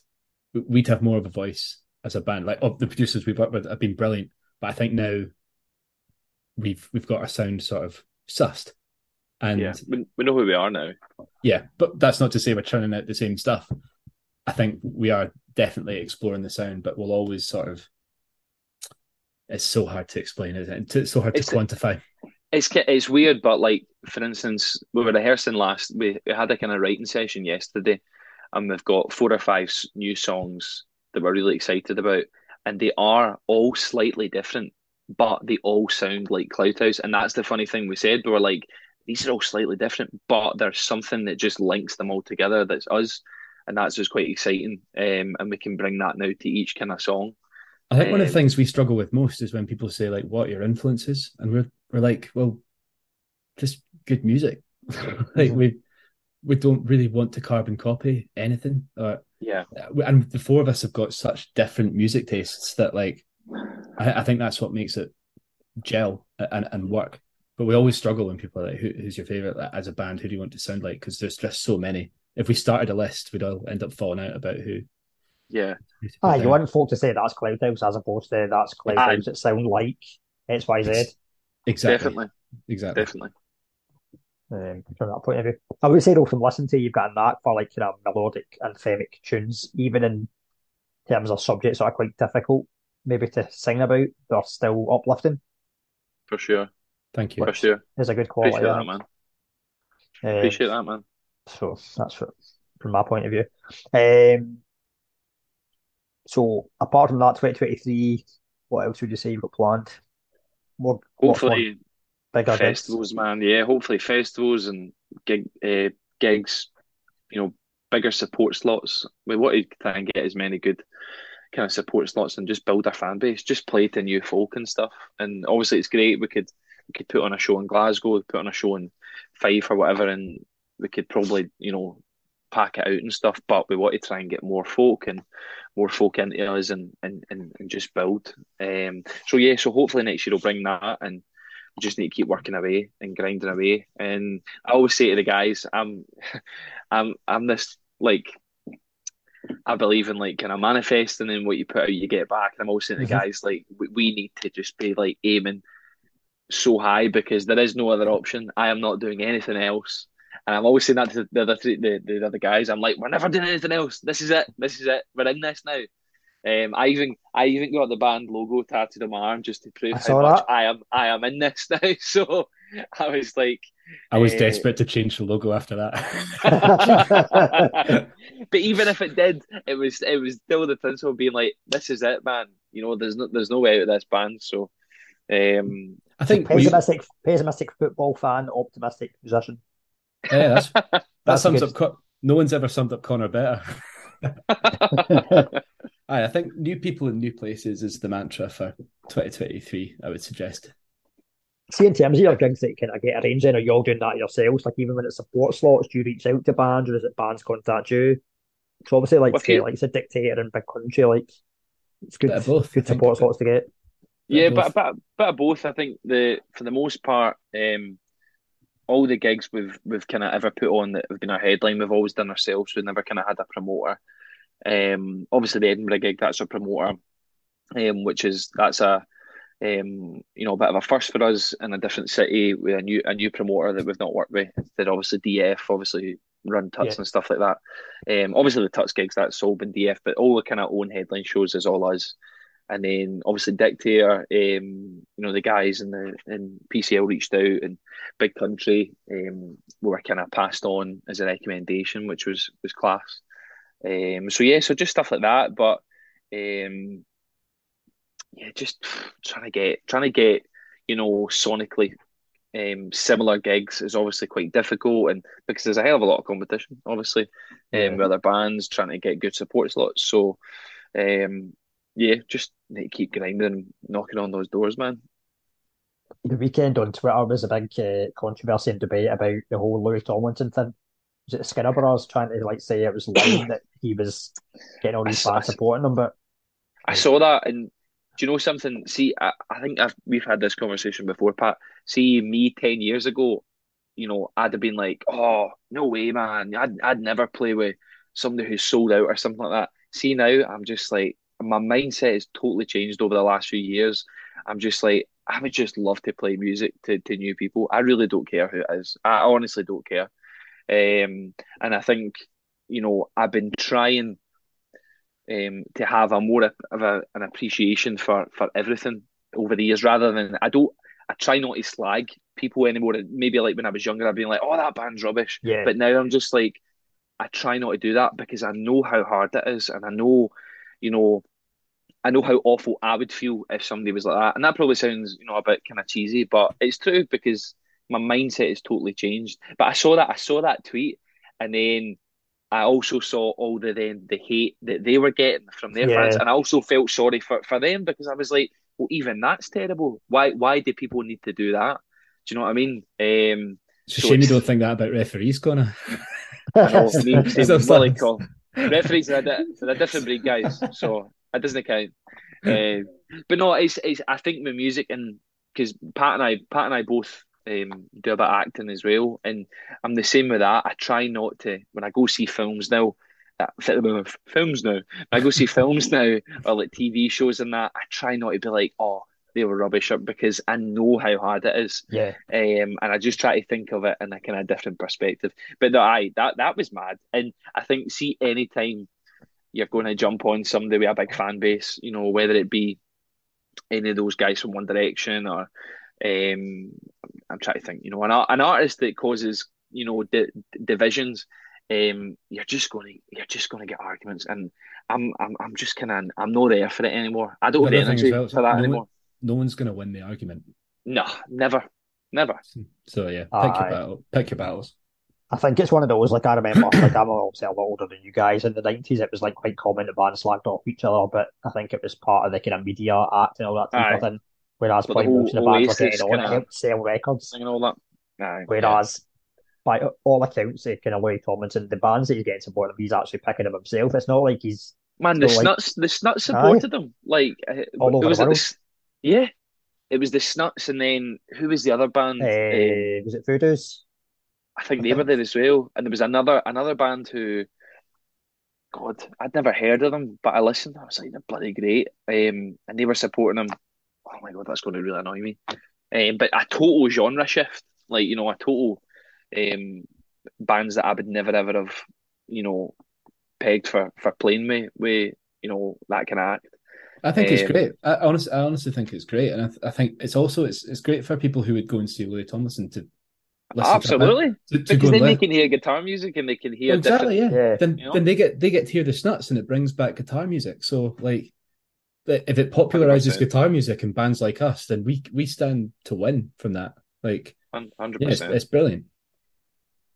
we'd have more of a voice as a band. Like oh, the producers we've worked with have been brilliant, but I think now we've we've got our sound sort of sussed. And yeah, we, we know who we are now. Yeah, but that's not to say we're churning out the same stuff. I think we are definitely exploring the sound, but we'll always sort of. It's so hard to explain, isn't it? It's so hard it's, to quantify. It's it's weird, but like for instance, we were rehearsing last. We, we had a kind of writing session yesterday, and we've got four or five new songs that we're really excited about, and they are all slightly different, but they all sound like Cloudhouse, and that's the funny thing we said. We were like, these are all slightly different, but there's something that just links them all together. That's us, and that's just quite exciting. Um, and we can bring that now to each kind of song. I think um, one of the um, things we struggle with most is when people say like, "What are your influences?" and we're we're like, "Well, just good music." like we we don't really want to carbon copy anything. Or, yeah, and the four of us have got such different music tastes that like, I, I think that's what makes it gel and, and work. But we always struggle when people are like, Who, "Who's your favorite as a band? Who do you want to sound like?" Because there's just so many. If we started a list, we'd all end up falling out about who. Yeah. Ah, you want folk to say that's Cloudhouse as opposed to that's Cloudhouse. It sound like X Y Z. Exactly. Definitely. Exactly. Definitely. Um, from that point of view, I would say though, from listening to you've got a knack for like you know melodic anthemic tunes, even in terms of subjects that are quite difficult, maybe to sing about, they're still uplifting. For sure. Thank you. For sure. There's a good quality. Appreciate that, man. Um, Appreciate that, man. So that's for, from my point of view. Um, so apart from that, 2023, what else would you say you've got planned? More, hopefully, bigger festivals, man. Yeah, hopefully festivals and gig uh, gigs. You know, bigger support slots. We want to try and get as many good kind of support slots and just build our fan base. Just play to new folk and stuff. And obviously, it's great. We could we could put on a show in Glasgow, put on a show in Fife or whatever, and we could probably, you know, pack it out and stuff. But we want to try and get more folk and more folk into us and and, and, and just build. Um, so yeah, so hopefully next year we'll bring that and we just need to keep working away and grinding away. And I always say to the guys, I'm I'm I'm this like I believe in like kind of manifesting and what you put out you get back. And I'm always saying to the mm-hmm. guys like we, we need to just be like aiming so high because there is no other option. I am not doing anything else. And I'm always saying that to the other three, the, the other guys. I'm like, we're never doing anything else. This is it. This is it. We're in this now. Um, I even I even got the band logo tattooed on my arm just to prove how much I am I am in this now. So I was like, I was Uh, desperate to change the logo after that. but even if it did, it was it was still the principle of being like, "This is it, man." You know, there's no there's no way out of this band. So, um, I think we, pessimistic, pessimistic football fan, optimistic musician. Yeah, that's, that That's sums good. up. Co- no one's ever summed up Connor better. Aye, I think new people in new places is the mantra for 2023. I would suggest. See, in terms of your gigs that kind of get arranged, then are you all doing that yourselves? Like, even when it's support slots, do you reach out to bands or is it bands contact you? So obviously, like, Well, if like it's a dictator in big country, like it's good, Bit both, I good think. support slots to get. yeah, both. but but bit of both. I think the for the most part, um, all the gigs we've we've kind of ever put on that have been our headline, we've always done ourselves. We've never kind of had a promoter. Um, obviously the Edinburgh gig, that's a promoter, um, which is that's a um, you know, a bit of a first for us in a different city with a new a new promoter that we've not worked with. Instead, obviously DF, obviously run Tuts Yeah. and stuff like that. Um, obviously the Tuts gigs that's all been DF, but all the kind of own headline shows is all us. And then obviously Dictator, um, you know, the guys in the in PCL reached out and Big Country um, were kind of passed on as a recommendation, which was was class. Um, so yeah, so just stuff like that, but um, yeah, just trying to get trying to get you know sonically um, similar gigs is obviously quite difficult, and because there's a hell of a lot of competition, obviously, Yeah. um, with other bands trying to get good support slots. So, um, yeah, just need to keep grinding and knocking on those doors, man. The weekend on Twitter was a big uh, controversy and debate about the whole Louis Tomlinson thing. Was it Skinner Brothers trying to like say it was lying that he was getting all these I- I- fans supporting him, but I saw that, and do you know something? See, I, I think I've, we've had this conversation before, Pat. See, me ten years ago, you know, I'd have been like, "Oh, no way, man! I'd I'd never play with somebody who's sold out or something like that." See now, I'm just like, my mindset has totally changed over the last few years. I'm just like, I would just love to play music to, to new people. I really don't care who it is. I honestly don't care. Um, and I think, you know, I've been trying um, to have a more of a, an appreciation for, for everything over the years rather than I don't I try not to slag people anymore. Maybe like when I was younger, I'd be like, oh, that band's rubbish. yeah, But now I'm just like, I try not to do that because I know how hard it is, and I know, you know, I know how awful I would feel if somebody was like that. And that probably sounds, you know, a bit kind of cheesy, but it's true because my mindset has totally changed. But I saw that I saw that tweet, and then I also saw all the then the hate that they were getting from their Yeah. fans, and I also felt sorry for, for them because I was like, well, even that's terrible. Why why do people need to do that? Do you know what I mean? Um, It's a So shame you don't think that about referees, Connor. I know, me, same, call. Referees are a, di- they're a different breed, guys. So that doesn't count. Um, but no, it's, it's I think with music and because Pat and I, Pat and I both um, do a bit of acting as well, and I'm the same with that. I try not to when I go see films now. Uh, films now. When I go see films now or like TV shows and that. I try not to be like, oh, they were rubbish, up because I know how hard it is. yeah, Um, and I just try to think of it in a kind of different perspective. But no, aye, that that was mad. And I think, see, anytime you're going to jump on somebody with a big fan base, you know, whether it be any of those guys from One Direction or, um, I'm trying to think, you know, an an artist that causes, you know, di- divisions. Um, you're just going to you're just going to get arguments, and I'm I'm I'm just kind of I'm not there for it anymore. I don't have The the other energy as well, for that no one- anymore. No one's going to win the argument. No, never, never. So yeah, pick Aye. your battle. Pick your battles. I think it's one of those, like I remember, like I'm obviously a lot older than you guys. In the nineties, it was like quite common to bands slagged off each other, but I think it was part of the kind of media act and all that type of thing. Whereas But the by whole most of the bands were getting on, helped sell records. And all that. Aye. Whereas by all accounts, uh, kind of Louis Tomlinson, the bands that he's getting support of, he's actually picking them himself. It's not like he's Man, the like- Snuts, the Snuts supported them. Like, uh, All over it was the world. s- yeah, it was the Snuts, and then who was the other band? uh, Um, was it Voodoo's? I think they were there as well. And there was another another band who, God, I'd never heard of them, but I listened. I was like, they're bloody great. Um, and they were supporting them. Oh my God, that's going to really annoy me. Um, but a total genre shift, like you know, a total um bands that I would never ever have, you know, pegged for for playing with with you know that kind of act. I think it's Um, great. I honestly, I honestly think it's great, and I, th- I think it's also it's it's great for people who would go and see Louis Tomlinson to Absolutely. to, to, to because then li- they can hear guitar music and they can hear exactly, yeah. Yeah. Then You know? then they get they get to hear the snuts, and it brings back guitar music. So like, if it popularizes 100%. guitar music and bands like us, then we we stand to win from that. Like, different. Hundred yeah, it's, percent. it's brilliant.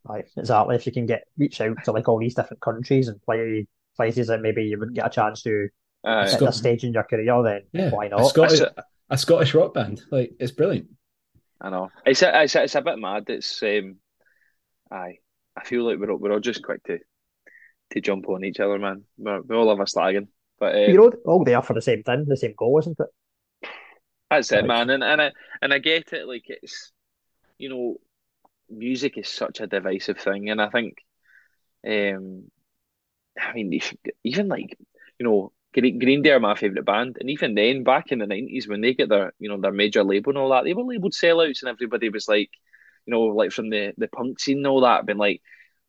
Right, exactly. If you can get reach out to like all these different countries and play places that maybe you wouldn't get a chance to Uh, at Scot- this stage in your career, then Yeah, why not? a not? Scottish That's a Scottish rock band. Like, it's brilliant. I know. It's a, it's a, it's a bit mad. It's um, aye. I feel like we're all, we're all just quick to to jump on each other, man. We're, we all have a slagging, but um, You're all, all there for the same thing, the same goal, isn't it? That's it, man, and and I and I get it. Like it's, you know, music is such a divisive thing, and I think, um, I mean, even like you know, Green, Green Day are my favorite band, and even then, back in the nineties, when they get their you know their major label and all that, they were labeled sellouts, and everybody was like, you know, like from the the punk scene and all that, been like.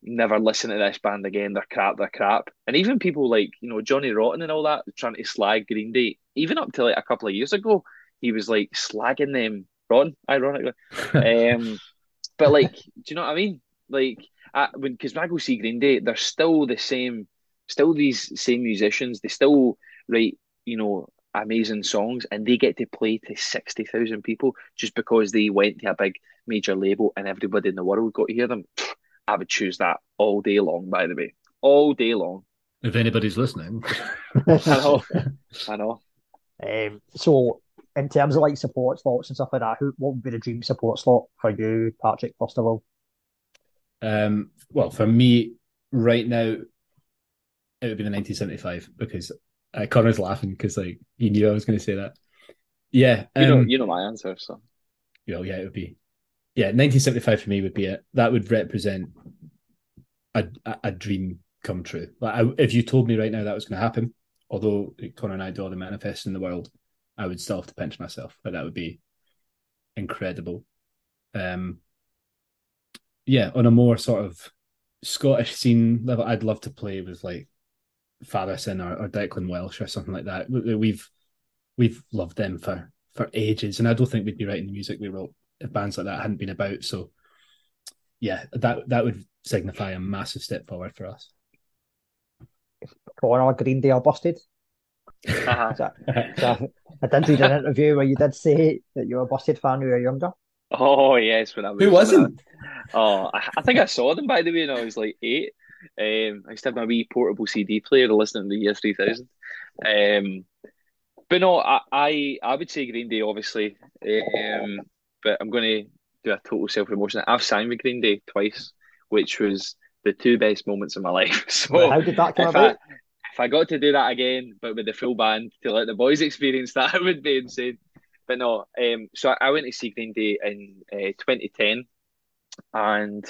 Never listen to this band again. They're crap. They're crap. And even people like you know Johnny Rotten and all that trying to slag Green Day. Even up to like a couple of years ago, he was like slagging them Ron, ironically. Um, but like, do you know what I mean? Like, I, when because when I go see Green Day, they're still the same, still these same musicians. They still write, you know, amazing songs, and they get to play to sixty thousand people just because they went to a big major label and everybody in the world got to hear them. I would choose that all day long. By the way, all day long. if anybody's listening, I know, I know. Um, so in terms of like support slots and stuff like that, who what would be the dream support slot for you, Patrick, first of all? Um, well, for me right now, it would be the 1975 because uh, Connor's laughing because like he knew I was going to say that. Yeah, You know, um, you know my answer. So you know, yeah, it would be. Yeah, 1975 for me would be it. That would represent a a, a dream come true. Like, I, if you told me right now that was going to happen, although Connor and I do all the manifesting in the world, I would still have to pinch myself. But that would be incredible. Um, yeah, on a more sort of Scottish scene level, I'd love to play with like Fatherson or, or Declan Welsh or something like that. We- We've we've loved them for for ages, and I don't think we'd be writing the music we wrote if bands like that hadn't been about. So, yeah, that that would signify a massive step forward for us. Connor, Green Day are busted. uh-huh. So, so I did read an interview where you did say that you were a busted fan when you were younger. Oh yes, when I was Who wasn't? Oh, I, I think I saw them by the way when I was like eight. Um, I used to have my wee portable CD player listening to the year three thousand. Um, but no, I, I I would say Green Day obviously. Um, but I'm going to do a total self promotion. I've signed with Green Day twice, which was the two best moments of my life. So How did that come if I, about? if I got to do that again, but with the full band to let the boys experience that, it would be insane. But no, um, so I went to see Green Day in uh, 2010, and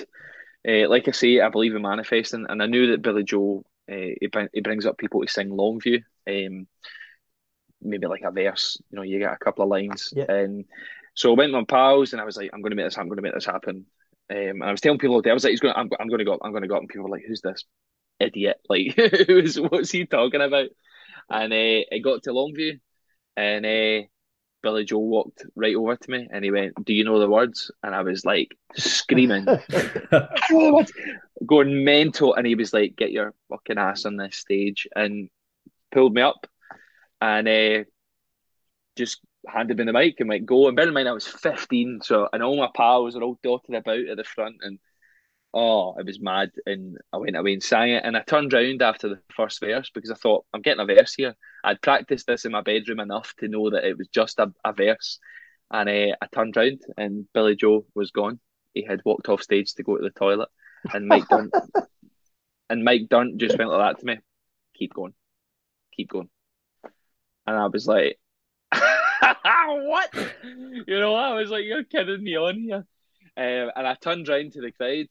uh, like I say, I believe in manifesting, and I knew that Billie Joe uh, he, he brings up people to sing Longview, um, maybe like a verse, you know, you get a couple of lines, Yeah. and so I went with my pals, and I was like, I'm going to make this, happen, I'm going to make this happen. Um, and I was telling people all day, I was like, he's going, I'm, I'm going to go, up, I'm going to go, up. and people were like, who's this idiot? Like, who's what's he talking about? And uh, I got to Longview, and uh, Billie Joe walked right over to me, and he went, "Do you know the words?" And I was like screaming, "Oh, going mental, and he was like, "Get your fucking ass on this stage," and pulled me up, and uh, just handed me the mic and went, "Go." And bear in mind, I was fifteen, so and all my pals are all dotted about at the front, and oh, it was mad. And I went away and sang it, and I turned round after the first verse because I thought, "I'm getting a verse here." I'd practiced this in my bedroom enough to know that it was just a, a verse, and uh, I turned round, and Billie Joe was gone. He had walked off stage to go to the toilet, and Mike Dirnt and Mike Dirnt just went like that to me. Keep going, keep going, and I was like, "What?" You know, I was like, "You're kidding me on here," um, and I turned round to the crowd,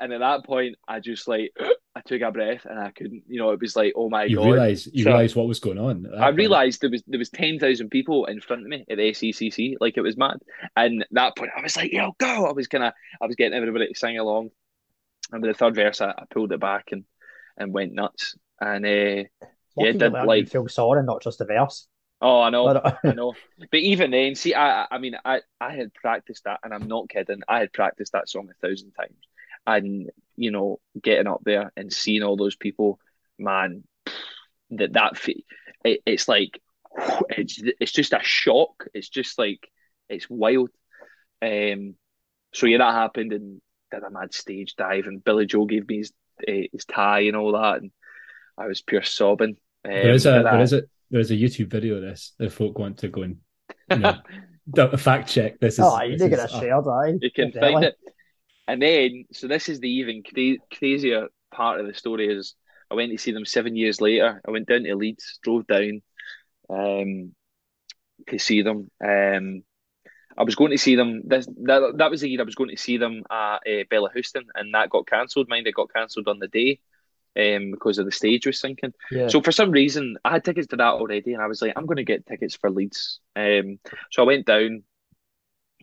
and at that point, I just like I took a breath, and I couldn't. You know, it was like, "Oh my you god!" realize you So- realize what was going on. at that I point. realised there was there was ten thousand people in front of me at the SECC, like it was mad. And at that point, I was like, "Yo, go!" I was kind of, I was getting everybody to sing along. And with the third verse, I, I pulled it back and and went nuts. And uh, Lucky Yeah, did like- the full song and not just the verse. Oh, I know, I know. But even then, see, I, I mean, I, I had practiced that, and I'm not kidding. I had practiced that song a thousand times, and you know, getting up there and seeing all those people, man, that that it, it's like, it's it's just a shock. It's just like, it's wild. Um, so yeah, that happened, and did a mad stage dive, and Billie Joe gave me his uh, his tie and all that, and I was pure sobbing. Um, there is a there is a there's a YouTube video of this if folk want to go and you know, fact check. This is oh, you can get a shared, aye. You can find it. And then, so this is the even cra- crazier part of the story is I went to see them seven years later. I went down to Leeds, drove down um, to see them. Um, I was going to see them. This that that was the year I was going to see them at uh, Bellahouston, and that got cancelled. Mind, it got cancelled on the day um, because of the stage was sinking. Yeah. So for some reason, I had tickets to that already, and I was like, I'm going to get tickets for Leeds. Um, so I went down,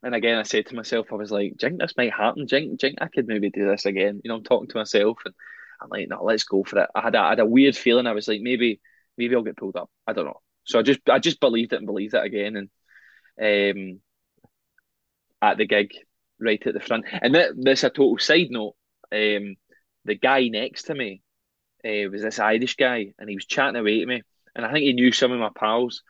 and again, I said to myself, I was like, Jink, this might happen. Jink, Jink, I could maybe do this again. You know, I'm talking to myself, and I'm like, no, let's go for it. I had a, I had a weird feeling. I was like, maybe, maybe I'll get pulled up. I don't know. So I just, I just believed it and believed it again, and um, at the gig, right at the front. And that, this a total side note. Um, the guy next to me uh, was this Irish guy, and he was chatting away to me, and I think he knew some of my pals,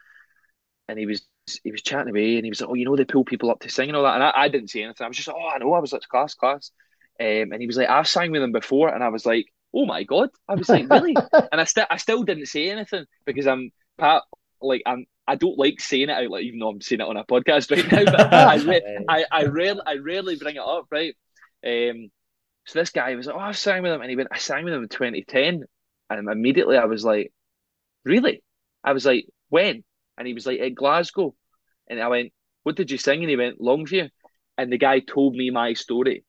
and he was he was chatting away, and he was like, "Oh, you know, they pull people up to sing and all that," and I, I didn't say anything. I was just, like, "Oh, I know." I was like, "Class, class," um, and he was like, "I've sang with them before," and I was like, "Oh my god!" I was like, "Really?" and I still I still didn't say anything because I'm Pat, like I'm. I don't like saying it out, like even though I'm saying it on a podcast right now. But I, re- I, I rarely, I rarely bring it up, right? Um, so this guy was like, "Oh, I sang with him," and he went, "I sang with him in 2010," and immediately I was like, "Really?" I was like, "When?" And he was like, "At Glasgow," and I went, "What did you sing?" And he went, "Longview," and the guy told me my story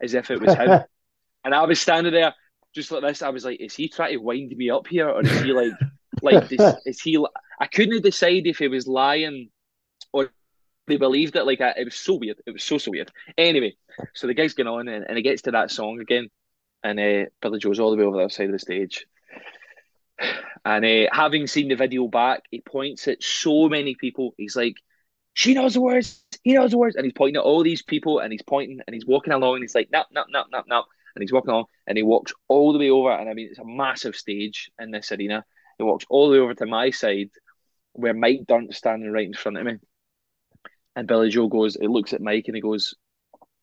as if it was him, and I was standing there just like this. I was like, "Is he trying to wind me up here, or is he like, like, is, is he?" I couldn't decide if he was lying or they believed it. Like I, it was so weird. It was so so weird. Anyway, so the guy's going on and, and it gets to that song again, and uh, Billie Joe's all the way over the other side of the stage. And uh, having seen the video back, he points at so many people. He's like, "She knows the words. He knows the words." And he's pointing at all these people, and he's pointing, and he's walking along, and he's like, "Nap, nap, nap, nap, nap." And he's walking along, and he walks all the way over. And I mean, it's a massive stage in this arena. He walks all the way over to my side, where Mike Dirnt's standing right in front of me. And Billie Joe goes, he looks at Mike and he goes,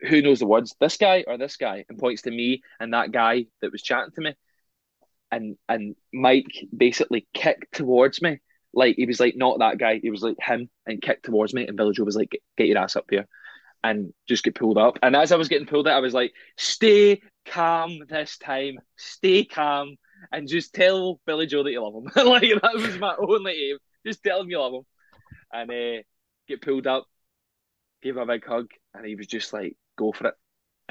Who knows the words? This guy or this guy? And points to me and that guy that was chatting to me. And and Mike basically kicked towards me. Like he was like, not that guy, he was like him and kicked towards me. And Billie Joe was like, Get your ass up here and just get pulled up. And as I was getting pulled up, I was like, Stay calm this time, stay calm, and just tell Billie Joe that you love him. like that was my only aim. Just tell him you love him. And uh, get pulled up, gave him a big hug, and he was just like, "Go for it."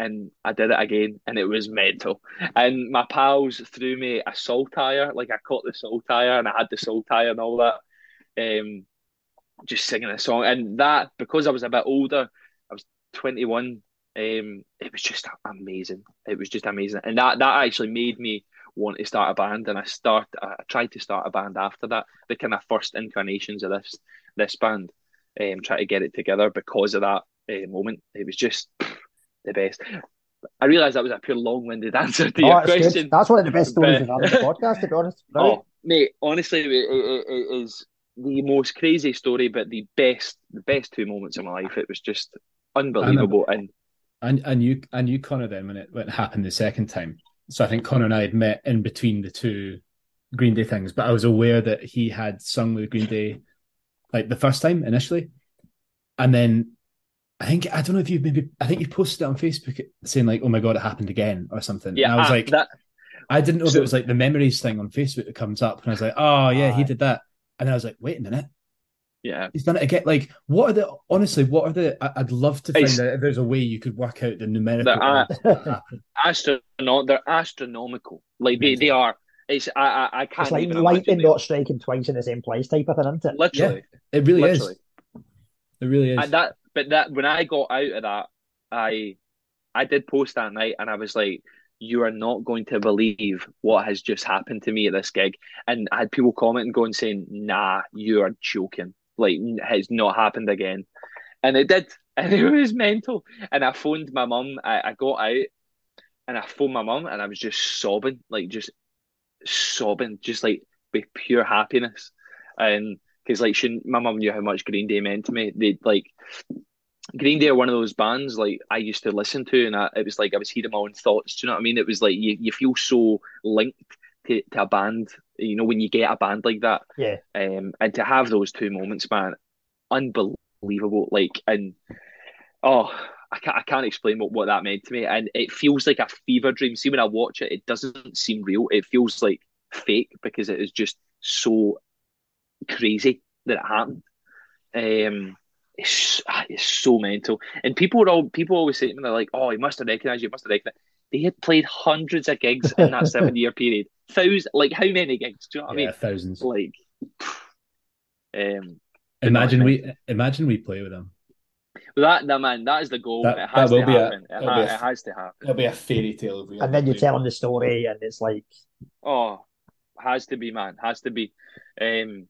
And I did it again, and it was mental. And my pals threw me a saltire, like I caught the saltire, and I had the saltire and all that. Um, just singing a song, and that because I was a bit older, I was twenty one. Um, it was just amazing. It was just amazing, and that that actually made me want to start a band. And I start, I tried to start a band after that. The kind of first incarnations of this this band um, try to get it together because of that uh, moment. It was just the best. I realise that was a pure long-winded answer to oh, your question. Good. That's one of the best stories but... on the podcast, to be honest. Oh, mate, honestly, it, it, it is the most crazy story, but the best, the best two moments of my life. It was just unbelievable. And and I knew I knew Connor then when it when it happened the second time. So I think Connor and I had met in between the two Green Day things, but I was aware that he had sung with Green Day like the first time initially, and then I think I don't know if you've maybe I think you posted it on Facebook saying like, "Oh my god, it happened again" or something. Yeah, and I was uh, like, that... I didn't know so... if it was like the memories thing on Facebook that comes up, and I was like, "Oh yeah, uh... he did that," and then I was like, "Wait a minute." Yeah, he's done it again. Like, what are the honestly? What are the? I, would love to find it's, out if there's a way you could work out the numerical. They're, uh, astronom- they're astronomical. Like they, they are it's I I, I can't. It's like lightning not striking twice in the same place type of thing, isn't it? Literally, yeah, it really Literally. is. It really is. And that, but that when I got out of that, I I did post that night, and I was like, you are not going to believe what has just happened to me at this gig. And I had people commenting, going, saying, nah, you are joking. Like, it's not happened again. And it did. And it was mental. And I phoned my mum. I, I got out and I phoned my mum and I was just sobbing, like, just sobbing, just like with pure happiness. And because, like, she, my mum knew how much Green Day meant to me. They like, Green Day are one of those bands like I used to listen to, and I, it was like I was hearing my own thoughts. Do you know what I mean? It was like you, you feel so linked to, to a band, you know, when you get a band like that. Yeah. Um, and to have those two moments, man, unbelievable. Like, and oh, I can't, I can't explain what, what that meant to me. And it feels like a fever dream. See, when I watch it, it doesn't seem real. It feels like fake because it is just so crazy that it happened. Um, it's, ah, it's so mental. And people are all people always say to me, they're like, "Oh, he must have recognised you. Must have recognised." They had played hundreds of gigs in that seven year period. Thousands, like how many gigs? Do you know what yeah, I mean? Thousands. Like, um, imagine we imagine we play with them. That, that man, that is the goal. That, it has will to be happen. A, it, ha- a, it has to happen. It'll be a fairy tale. If we And then you tell them the story, and it's like, Oh, has to be, man. Has to be. Um,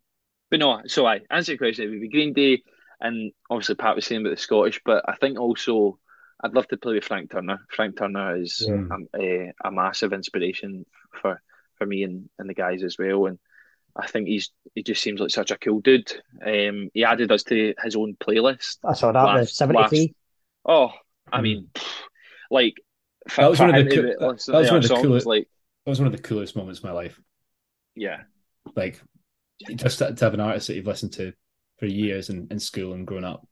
but no, so I answer your question. It would be Green Day, and obviously Pat was saying about the Scottish, but I think also I'd love to play with Frank Turner. Frank Turner is Yeah. um, a, a massive inspiration for for me and, and the guys as well. And I think he's he just seems like such a cool dude. Um, he added us to his own playlist. I saw that, the Last- 73. Oh, I Mhm. mean, like That was one of the coo- that- that was one of the coolest- like That was one of the coolest moments of my life. yeah, Like just to, to have an artist that you've listened to for years in, in school and grown up,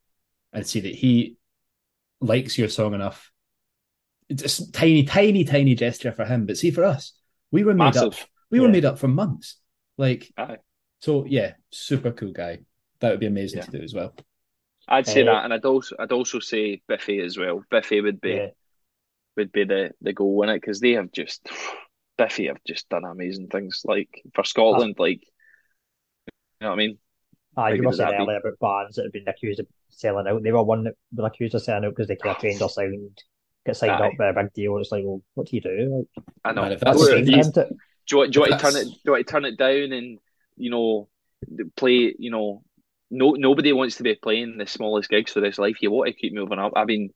and see that he likes your song enough. It's just tiny, tiny, tiny gesture for him, but see for us, we were made up. massive. We were made up for months. Like Aye. so, yeah, super cool guy. That would be amazing Yeah. to do as well. I'd say Uh, that, and I'd also I'd also say Biffy as well. Biffy would be Yeah. would be the the goal in it because they have just Biffy have just done amazing things like for Scotland, like you know what I mean. Ah, How you good were would saying earlier about bands that have been accused of selling out. They were one that were accused of selling out because they kind of changed their sound, get signed Aye. up by a big deal. It's like, well, what do you do? Like, I know. Man, if that's That's the the same, do, you, isn't do you want, do you want to turn it? Do you want to turn it down and you know play? You know, no nobody wants to be playing the smallest gigs for this life. You want to keep moving up. I mean,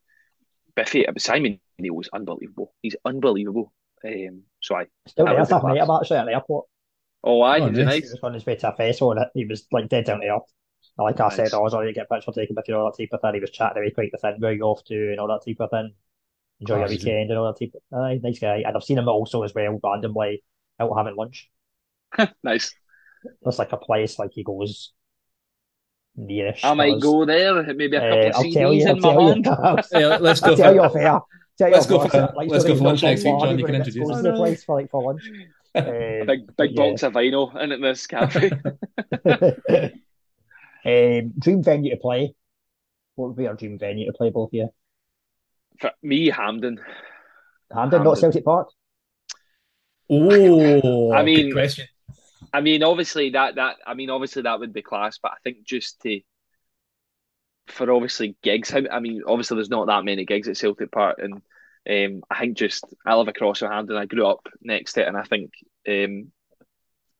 Biffy Simon Neil was unbelievable. He's unbelievable. Um, so I Still That there, would I've met class. him actually at the airport. Oh I Oh, was nice. He was on his way to a festival and he was like dead down to earth. And Like I said, I was already to get a picture taken with you, all that type of thing. He was chatting away quite the thing, where you off to and all that type of thing. Enjoy Oh, your he's weekend and all that type of Aye, nice guy. And I've seen him also as well randomly out having lunch. nice. There's like a place like he goes nearish. I might us. go there. Maybe a couple Uh, of I'll tell CDs you, I'll in my tell you. hand. Yeah, let's go I'll tell for- you off air. Tell you Let's off go for- Like, let's go for lunch next week, John, you can introduce us. the place for like for lunch. A Um, big but big yeah. box of vinyl in at this cafe. um, dream venue to play. What would be our dream venue to play both of you? For me, Hampden. Hampden, not Celtic Park. Oh, I good mean- question. I mean, obviously that that I mean, obviously that would be class, but I think just to for obviously gigs. How I mean, obviously there's not that many gigs at Celtic Park, and um, I think just I live across from and I grew up next to it, and I think um,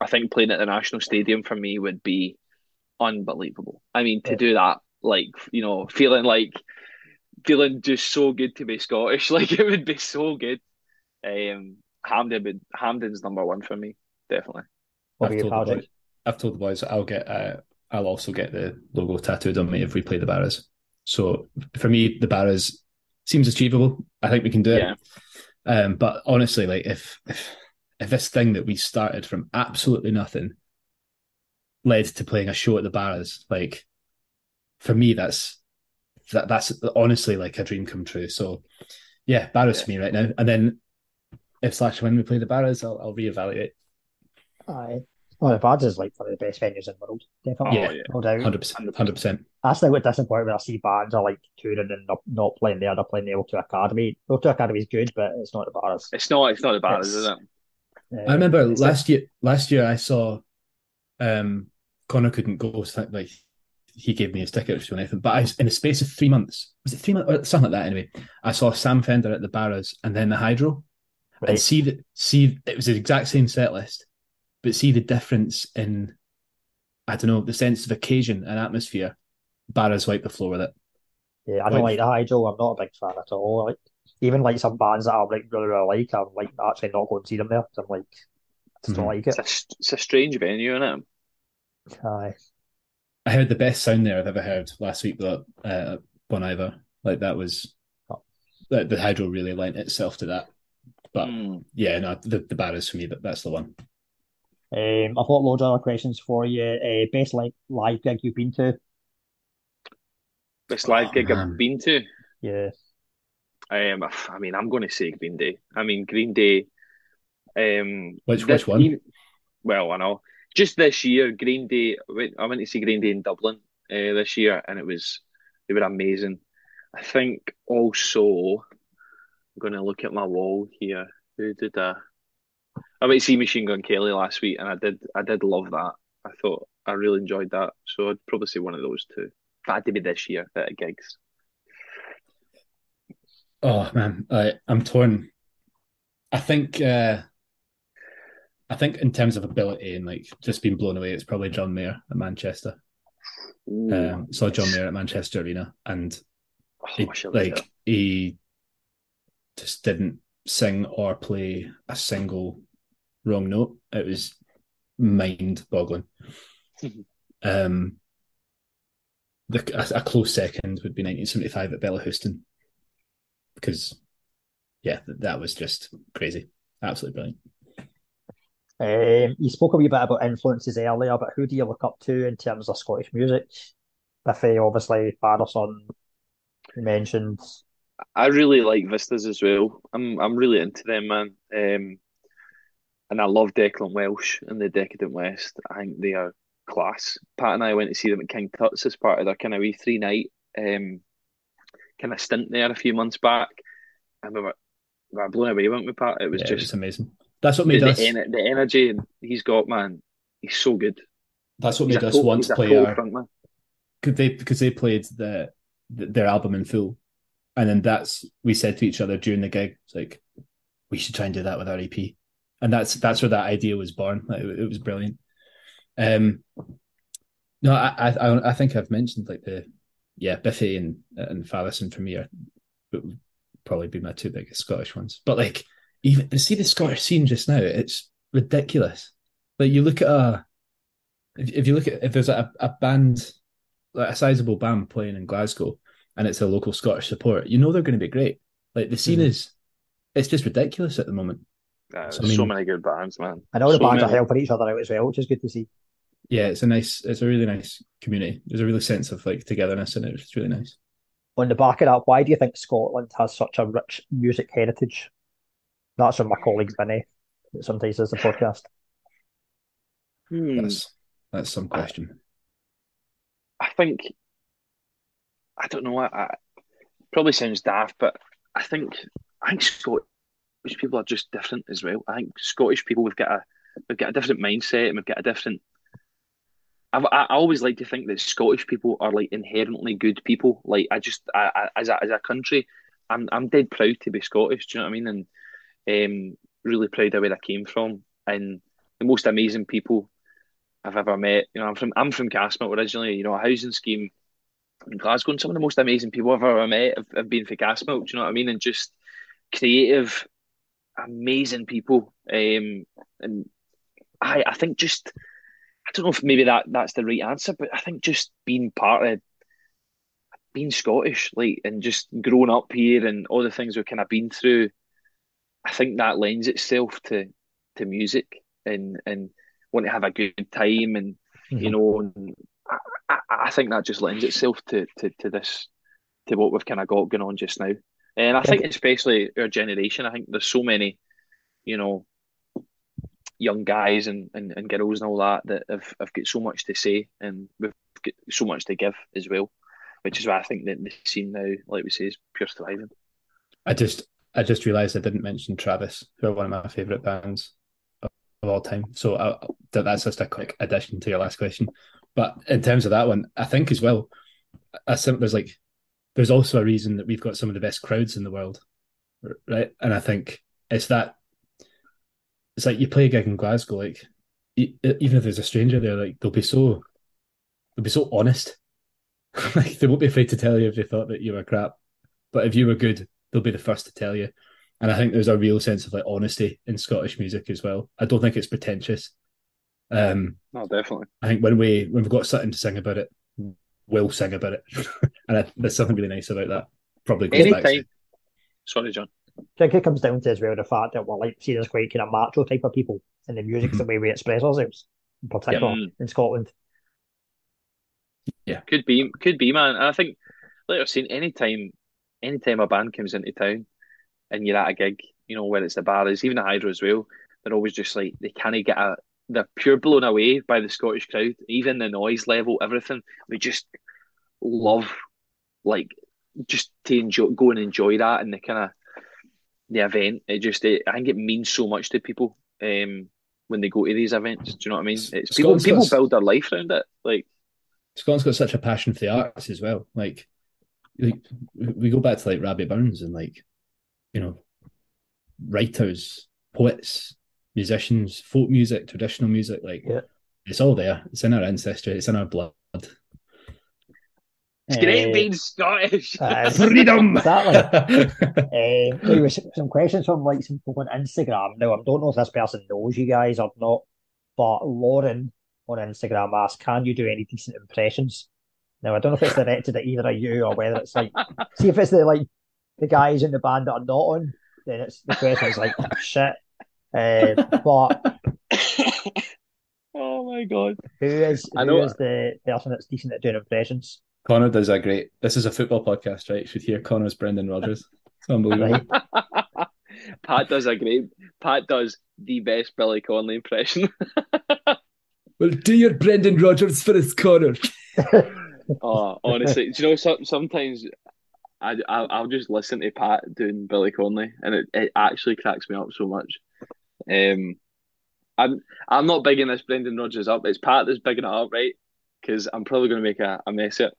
I think playing at the National Stadium for me would be unbelievable. I mean, to Yeah. do that, like you know, feeling like feeling just so good to be Scottish, like it would be so good. Um, Hampden would Hampden's number one for me, definitely. I've told, the boys, I've told the boys I'll get uh, I'll also get the logo tattooed on me if we play the Barras. So for me, the Barras seems achievable. I think we can do it. Um, but honestly, like if if if this thing that we started from absolutely nothing led to playing a show at the Barras, like for me, that's that that's honestly like a dream come true. So yeah, Barras Yeah. for me right now. And then if slash when we play the Barras, I'll, I'll reevaluate. Aye. Oh, the Barras is like one of the best venues in the world, definitely. Yeah. Yeah. No doubt. Hundred percent, hundred percent. That's like what disappointed when I see bands are like touring and not, not playing there, they're playing the O2 Academy. The O2 Academy is good, but it's not the Barras. It's not. It's not the bad, It's- is it? Uh, I remember last year. Last year, I saw um, Connor couldn't go. so, Like he gave me his ticket or anything. But I, in the space of three months, was it three months or something like that? Anyway, I saw Sam Fender at the Barras and then the Hydro, right. and see that see it was the exact same set list, but see the difference in I don't know the sense of occasion and atmosphere. Barras wiped the floor with it. Yeah, I don't like, like the hydro. I'm not a big fan at all. Like even like some bands that I like really, really like, I'm like actually not going to see them there. I'm like, I just don't mm-hmm. like it. It's a, it's a strange venue, isn't it? Aye. I heard the best sound there I've ever heard last week, but uh, Bon Iver. Like that was oh. the, the hydro really lent itself to that. But mm. yeah, no, the the bar is for me. That that's the one. Um, I've got loads of other questions for you. Uh, best like live gig you've been to? Best live oh, gig man. I've been to? Yeah. Um, I mean, I'm going to say Green Day. I mean, Green Day. Um, which which one? Even, well, I know. Just this year, Green Day. I went to see Green Day in Dublin uh, this year, and it was they were amazing. I think also I'm going to look at my wall here. Who did I? I went to see Machine Gun Kelly last week, and I did I did love that. I thought I really enjoyed that. So I'd probably say one of those two. If I had to be this year at gigs. Oh man, I, I'm torn. I think uh, I think in terms of ability and like just being blown away, it's probably John Mayer at Manchester. Um, saw John Mayer at Manchester Arena, and oh, he, like he just didn't sing or play a single wrong note. It was mind-boggling. um, the, a, a, close second would be 1975 at Bellahouston because, yeah, that was just crazy, absolutely brilliant. Um, you spoke a wee bit about influences earlier, but who do you look up to in terms of Scottish music? Biffy, obviously, Fatherson, mentioned. I really like Vistas as well. I'm I'm really into them, man. Um, and I love Declan Welsh and the Decadent West. I think they are class. Pat and I went to see them at King Tut's as part of their kind of wee three night um, kind of stint there a few months back, and we were, we were blown away, weren't we, Pat? It was yeah, just amazing. That's what made the, us the, the energy he's got, man. He's so good. That's what he's made us want to play our. Could they because they played the, the, their album in full, and then that's we said to each other during the gig, it's like we should try and do that with our EP, and that's that's where that idea was born. Like, it, it, was brilliant. Um, no, I, I I think I've mentioned like the yeah Biffy and and Fatherson for me are would probably be my two biggest Scottish ones, but like even see the Scottish scene just now, it's ridiculous. Like you look at a, if, if you look at if there's a, a band, like a sizable band playing in Glasgow, and it's a local Scottish support, you know they're going to be great. Like the scene mm. is, it's just ridiculous at the moment. Yeah, so, I mean, so many good bands, man. I know the bands many. are helping each other out as well, which is good to see. Yeah, it's a nice, it's a really nice community. There's a really sense of like togetherness in it. It's really nice. On the back of that, why do you think Scotland has such a rich music heritage? That's from my colleague Benny that sometimes does the podcast. Hmm. That's that's some question. I, I think I don't know. I, I, probably sounds daft, but I think I think Scottish people are just different as well. I think Scottish people we've got a we've got a different mindset and we've got a different. I've, I always like to think that Scottish people are like inherently good people. Like I just I, I, as a as a country, I'm I'm dead proud to be Scottish. Do you know what I mean? And um, really proud of where I came from and the most amazing people I've ever met. You know, I'm from I'm from Castlemilk originally. You know, a housing scheme in Glasgow, and some of the most amazing people I've ever met have, have been for Castlemilk. Do you know what I mean? And just creative, amazing people. Um, and I I think just I don't know if maybe that that's the right answer, but I think just being part of being Scottish, like, and just growing up here and all the things we've kind of been through I think that lends itself to to music and and want to have a good time and mm-hmm. you know and I, I, think that just lends itself to, to, to this to what we've kind of got going on just now and I think especially our generation I think there's so many you know young guys and, and, and girls and all that that have, have got so much to say and we've got so much to give as well which is why I think that the scene now like we say is pure thriving I just I just realised I didn't mention Travis, who are one of my favourite bands of, of, all time. So I, that's just a quick addition to your last question. But in terms of that one, I think as well, I think there's like there's also a reason that we've got some of the best crowds in the world, right? And I think it's that it's like you play a gig in Glasgow, like even if there's a stranger there, like they'll be so they'll be so honest. like they won't be afraid to tell you if they thought that you were crap. But if you were good, they'll be the first to tell you. And I think there's a real sense of like honesty in Scottish music as well. I don't think it's pretentious. Um, no, definitely. I think when we when we've got something to sing about it, we'll sing about it, and there's something really nice about that. Probably goes anytime. back to, Sorry, John. I think it comes down to as well the fact that we're like seen as quite kind of macho type of people, and the music's mm-hmm. the way we express ourselves, in particular Yeah. in Scotland. Yeah, could be, could be, man. And I think, like I've seen, anytime, anytime a band comes into town, and you're at a gig, you know, whether it's the bars, even the Hydro as well, they're always just like they can't get a. They're pure blown away by the Scottish crowd, even the noise level, everything. We just love, like, just to enjoy, go and enjoy that, and the kind of the event. It just, it, I think it means so much to people. Um, when they go to these events, do you know what I mean? It's people. People build their life around it. Like, Scotland's got such a passion for the arts as well. Like, like we go back to like Robbie Burns and like, you know, writers, poets, musicians, folk music, traditional music. Like, Yeah. it's all there. It's in our ancestry. It's in our blood. it's great Uh, being Scottish. uh, Freedom. Exactly. There was some questions from like some people on Instagram. Now I don't know if this person knows you guys or not, but Lauren on Instagram asked, "Can you do any decent impressions?" Now I don't know if it's directed at either of you or whether it's like, see if it's the like the guys in the band that are not on. Then it's the question is like shit. Uh, but oh my god. who is I know- is the person that's decent at doing impressions? Connor does a great. This is a football podcast, right? You should hear Connor's Brendan Rodgers. It's unbelievable. Right? Pat does a great. Pat does the best Billy Connolly impression. Well, do your Brendan Rodgers for us, Connor. oh, honestly, do you know? Some, sometimes I, I I'll just listen to Pat doing Billy Connolly, and it, it actually cracks me up so much. Um, I'm I'm not bigging this Brendan Rodgers up. It's Pat that's bigging it up, right? Because I'm probably going to make a, a mess of it.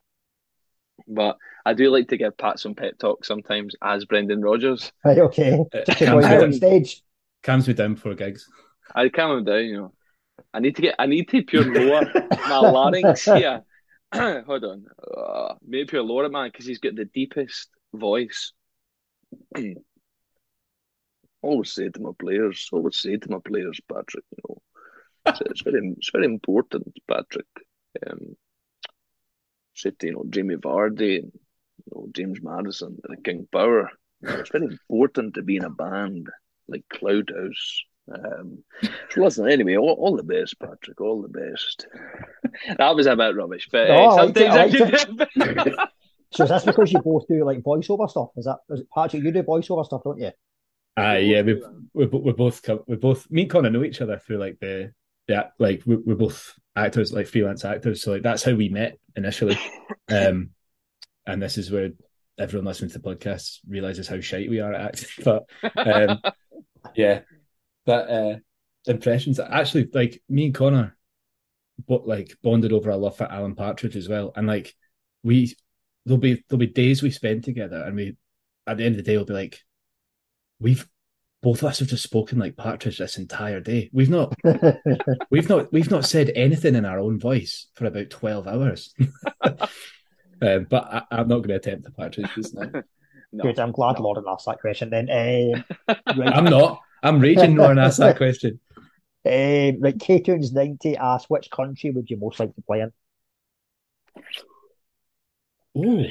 But I do like to give Pat some pep talk sometimes as Brendan Rodgers. Right, okay. Uh, Just before you calms, me on down, stage. calms me down before gigs. I calm him down, you know. I need to get. I need to pure lower my larynx here. Hold on. Uh, maybe pure lower it, man, because he's got the deepest voice. always say to my players, always say to my players, Patrick. You know, it's, it's very, it's very important, Patrick. Um, say to you know Jamie Vardy and you know James Maddison and King Power. You know, it's very important to be in a band like Cloudhouse. Um, so listen, anyway, all, all the best, Patrick. All the best. that was about rubbish, but No, uh, I liked it, I sometimes I So is this because you both do like voiceover stuff? Is that is it Patrick? You do voiceover stuff, don't you? Uh, yeah, we we we both we both me and Connor know each other through like the yeah like we, we're both actors like freelance actors so like that's how we met initially. Um and this is where everyone listening to the podcast realizes how shite we are at acting but um yeah. But uh impressions actually like me and Connor but like bonded over our love for Alan Partridge as well and like we there'll be there'll be days we spend together and we at the end of the day we'll be like we've both of us have just spoken like Partridge this entire day. We've not we've not we've not said anything in our own voice for about twelve hours. um, but I, I'm not going to attempt the Partridge just now. No, Good. I'm glad no. Lauren asked that question. Then, um, right, I'm not. I'm raging. Lauren asked that question. um, right. K Tunes ninety asked, which country would you most like to play in? Ooh,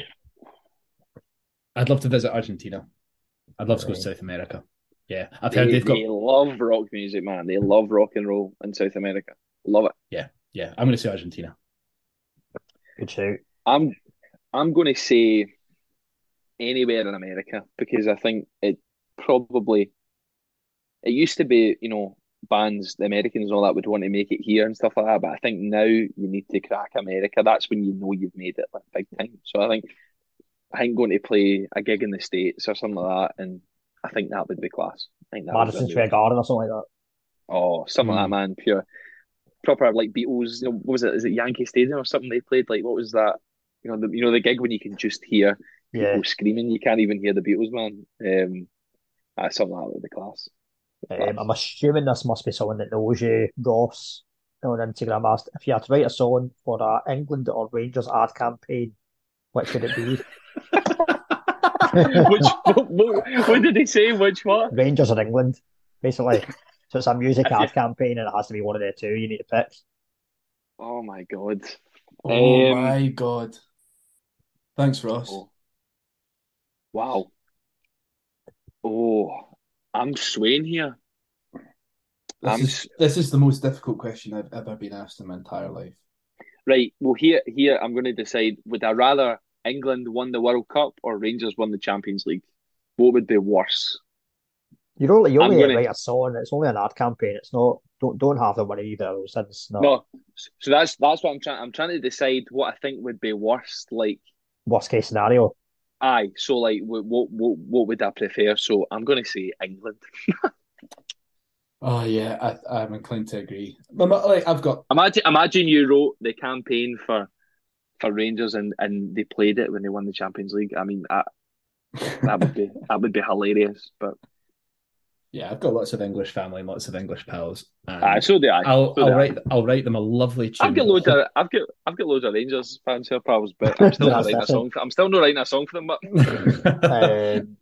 I'd love to visit Argentina. I'd love to go to South America. Yeah, I've heard They, they've got. they love rock music, man. They love rock and roll in South America. Love it. Yeah, yeah. I'm going to say Argentina. Good shout. I'm I'm going to say anywhere in America because I think it probably it used to be you know bands the Americans and all that would want to make it here and stuff like that but I think now you need to crack America that's when you know you've made it like big time so I think I think going to play a gig in the States or something like that and I think that would be class I think that Madison Square Garden or something like that. Oh, something like that, man. Pure, proper like Beatles. You know, what was it? Is it Yankee Stadium or something they played? Like, what was that? You know, the you know the gig when you can just hear people Yeah. screaming. You can't even hear the Beatles, man. Um, uh, something like that would be class. Um, I'm assuming this must be someone that knows you, Ross, on Instagram asked if you had to write a song for a England or Rangers ad campaign, which would it be? Which what, what, what did he say? Which what? Rangers or England, basically. So it's a music ad campaign and it has to be one of the two you need to pick. Oh my god. Oh Um, my god. Thanks, Ross. Oh. Wow. Oh, I'm swaying here. This I'm is this is the most difficult question I've ever been asked in my entire life. Right. Well, here, here, I'm going to decide: would I rather England won the World Cup or Rangers won the Champions League? What would be worse? You only you I'm only gonna- write a song. It's only an ad campaign. It's not. Don't don't have the money either. Since no, No. So that's that's what I'm trying. I'm trying to decide what I think would be worst. Like, worst case scenario. aye. So, like, what what what, what would I prefer? So, I'm going to say England. Oh yeah, I, I'm inclined to agree. But like I've got Imagine, imagine you wrote the campaign for for Rangers and and they played it when they won the Champions League. I mean, that that would be that would be hilarious. But yeah, I've got lots of English family, and lots of English pals. And aye, so do I. I'll So I'll do write I'll write them a lovely tune. I've got loads of I've got I've got loads of Rangers fans here, pals, but I'm still not writing a song. For, I'm still not writing a song for them. But Um,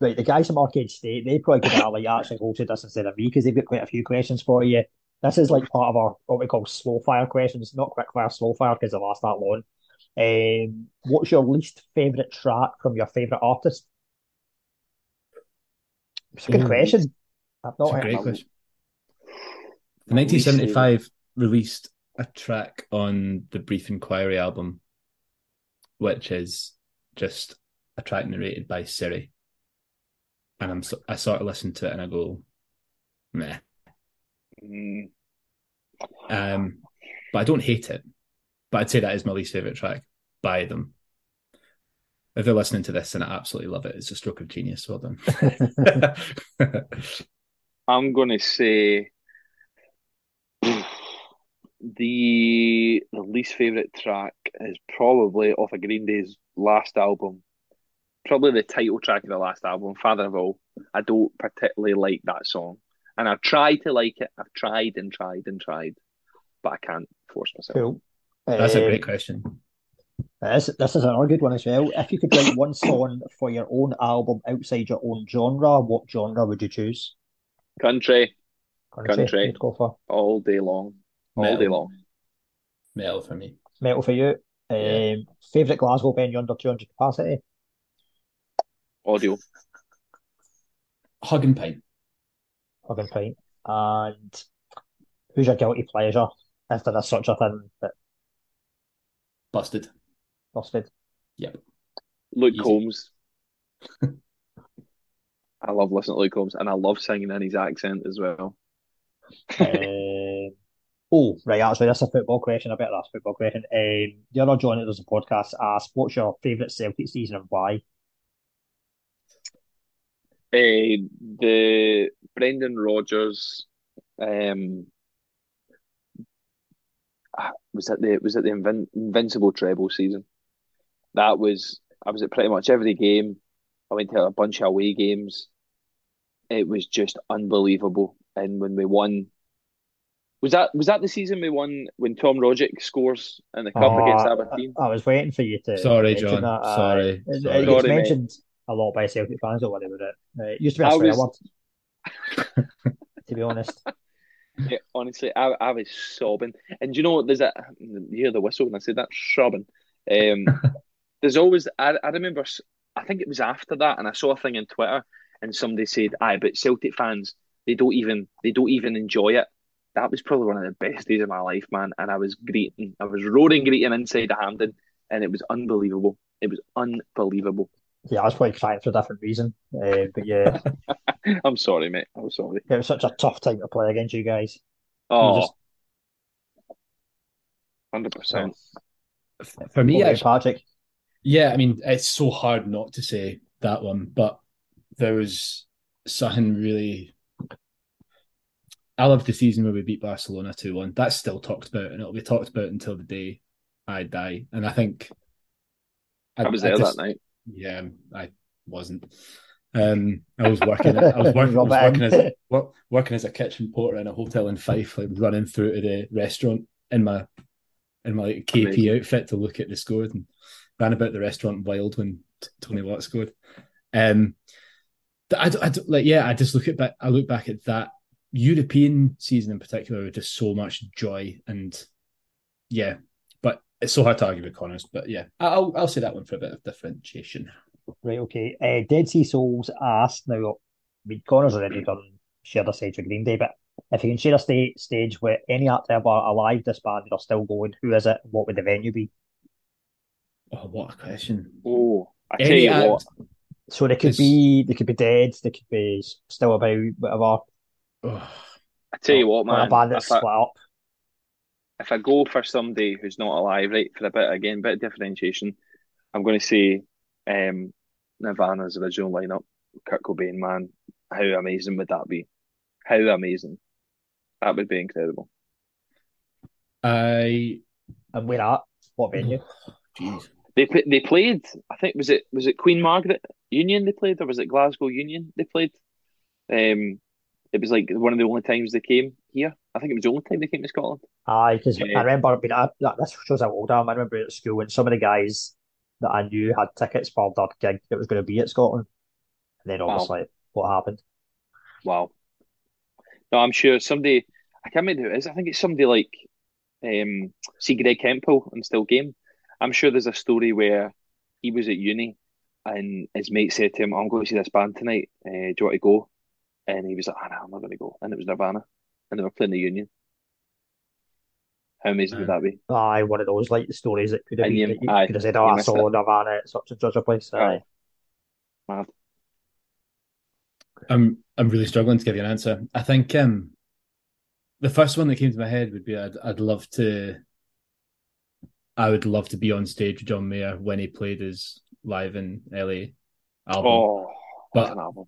right, the guys from Arcade State, they probably could have like actually hosted this instead of me because they've got quite a few questions for you. This is like part of our what we call slow fire questions, not quick fire, slow fire because they last that long. Um, what's your least favorite track from your favorite artist? It's a good Ooh. question. I've It's not a heard great question. The My least 1975 released a track on the Brief Inquiry album, which is just a track narrated by Siri. And I'm so, I sort of listen to it and I go, meh. Mm, Um, but I don't hate it. But I'd say that is my least favorite track by them. If they're listening to this and I absolutely love it, it's a stroke of genius. Well done. I'm gonna say the the least favorite track is probably off of Green Day's last album. Probably the title track of the last album, Father of All. I don't particularly like that song. And I've tried to like it. I've tried and tried and tried, but I can't force myself. Cool. That's a Um, great question. This, this is another good one as well. If you could write one song for your own album outside your own genre, what genre would you choose? Country Country. You'd go for all day long. All day long. Metal for me. metal for you. Um, Yeah. favorite Glasgow venue under 200 capacity? Audio. Hug and Pint. Hug and Pint. And who's your guilty pleasure? If there is such a thing that Busted. busted. Yep. Luke Easy. Combs. I love listening to Luke Combs and I love singing in his accent as well. um, oh, right. Actually, that's a football question. I bet that's a football question. Um, the other John that does a podcast asked, "What's your favourite Celtic season and why?" Uh, the Brendan Rodgers, um, was it the was it the Invin Invincible treble season? That was I was at pretty much every game. I went to a bunch of away games. It was just unbelievable. And when we won, was that was that the season we won when Tom Rogic scores in the cup Oh, against I, Aberdeen? I was waiting for you to Sorry, John. that. aye. Sorry. It, it Sorry. gets Sorry, mate. mentioned a lot by Celtic fans. Don't worry about it. Uh, it used to be a swear was- word, to be honest. Yeah, honestly, I, I was sobbing. And you know, there's a you hear the whistle when I said that, sobbing. Um, there's always I, I remember I think it was after that, and I saw a thing on Twitter, and somebody said, "Aye, but Celtic fans they don't even they don't even enjoy it." That was probably one of the best days of my life, man. And I was greeting, I was roaring, greeting inside the Hampden, and it was unbelievable. It was unbelievable. Yeah, I was probably crying for a different reason. Uh, but yeah, I'm sorry, mate. I'm sorry. it was such a tough time to play against you guys. Oh, just- 100%. For me, Okay, actually, Patrick. yeah, I mean, it's so hard not to say that one, but there was something really. I love the season where we beat Barcelona 2 1. That's still talked about, and it'll be talked about until the day I die. And I think. I was there just- that night. Yeah, I wasn't. Um, I was working. I was working. I was working as a, working as a kitchen porter in a hotel in Fife, like running through to the restaurant in my in my like, KP Amazing. outfit to look at the scores and ran about the restaurant wild when Tony Watt scored. Um, I, I, I, like yeah, I just look at back. I look back at that European season in particular with just so much joy and yeah, it's so hard to argue with Connors. But yeah, I'll I'll say that one for a bit of differentiation. Right. Okay. Uh, Dead Sea Souls asked now. I mean, Connors already done shared a stage with Green Day, but if you can share a sta- stage with any act ever alive disbanded or still going, who is it? What would the venue be? Oh, what a question! Oh, I tell any you act, what. So they could it's... be they could be dead. They could be still about whatever. Oh. I tell you what, man. a band that's split up. If I go for somebody who's not alive, right, for a bit again, bit of differentiation, I'm going to say um, Nirvana's original lineup. Kurt Cobain, man, how amazing would that be? How amazing! That would be incredible. I and where at? What venue? Jeez. They they played. I think was it was it Queen Margaret Union they played, or was it Glasgow Union they played? Um, it was like one of the only times they came here. I think it was the only time they came to Scotland. Aye, because I remember being I, this shows how old I am. I remember at school when some of the guys that I knew had tickets for their gig that was going to be at Scotland, and then obviously wow. what happened. Wow. No, I'm sure somebody. I can't remember who it is. I think it's somebody like um, see Greg Hemphill and Still Game. I'm sure there's a story where he was at uni and his mate said to him, "I'm going to see this band tonight. Uh, do you want to go?" And he was like, oh, no, I'm not going to go. And it was Nirvana. And they were playing the Union. How amazing would that be? Aye, one of those like stories that could have been. You, you could have said, "Oh, I saw Nirvana at such and such a place." Aye. Mad. I'm I'm really struggling to give you an answer. I think um, the first one that came to my head would be I'd I'd love to. I would love to be on stage with John Mayer when he played his live in LA album. Oh, but album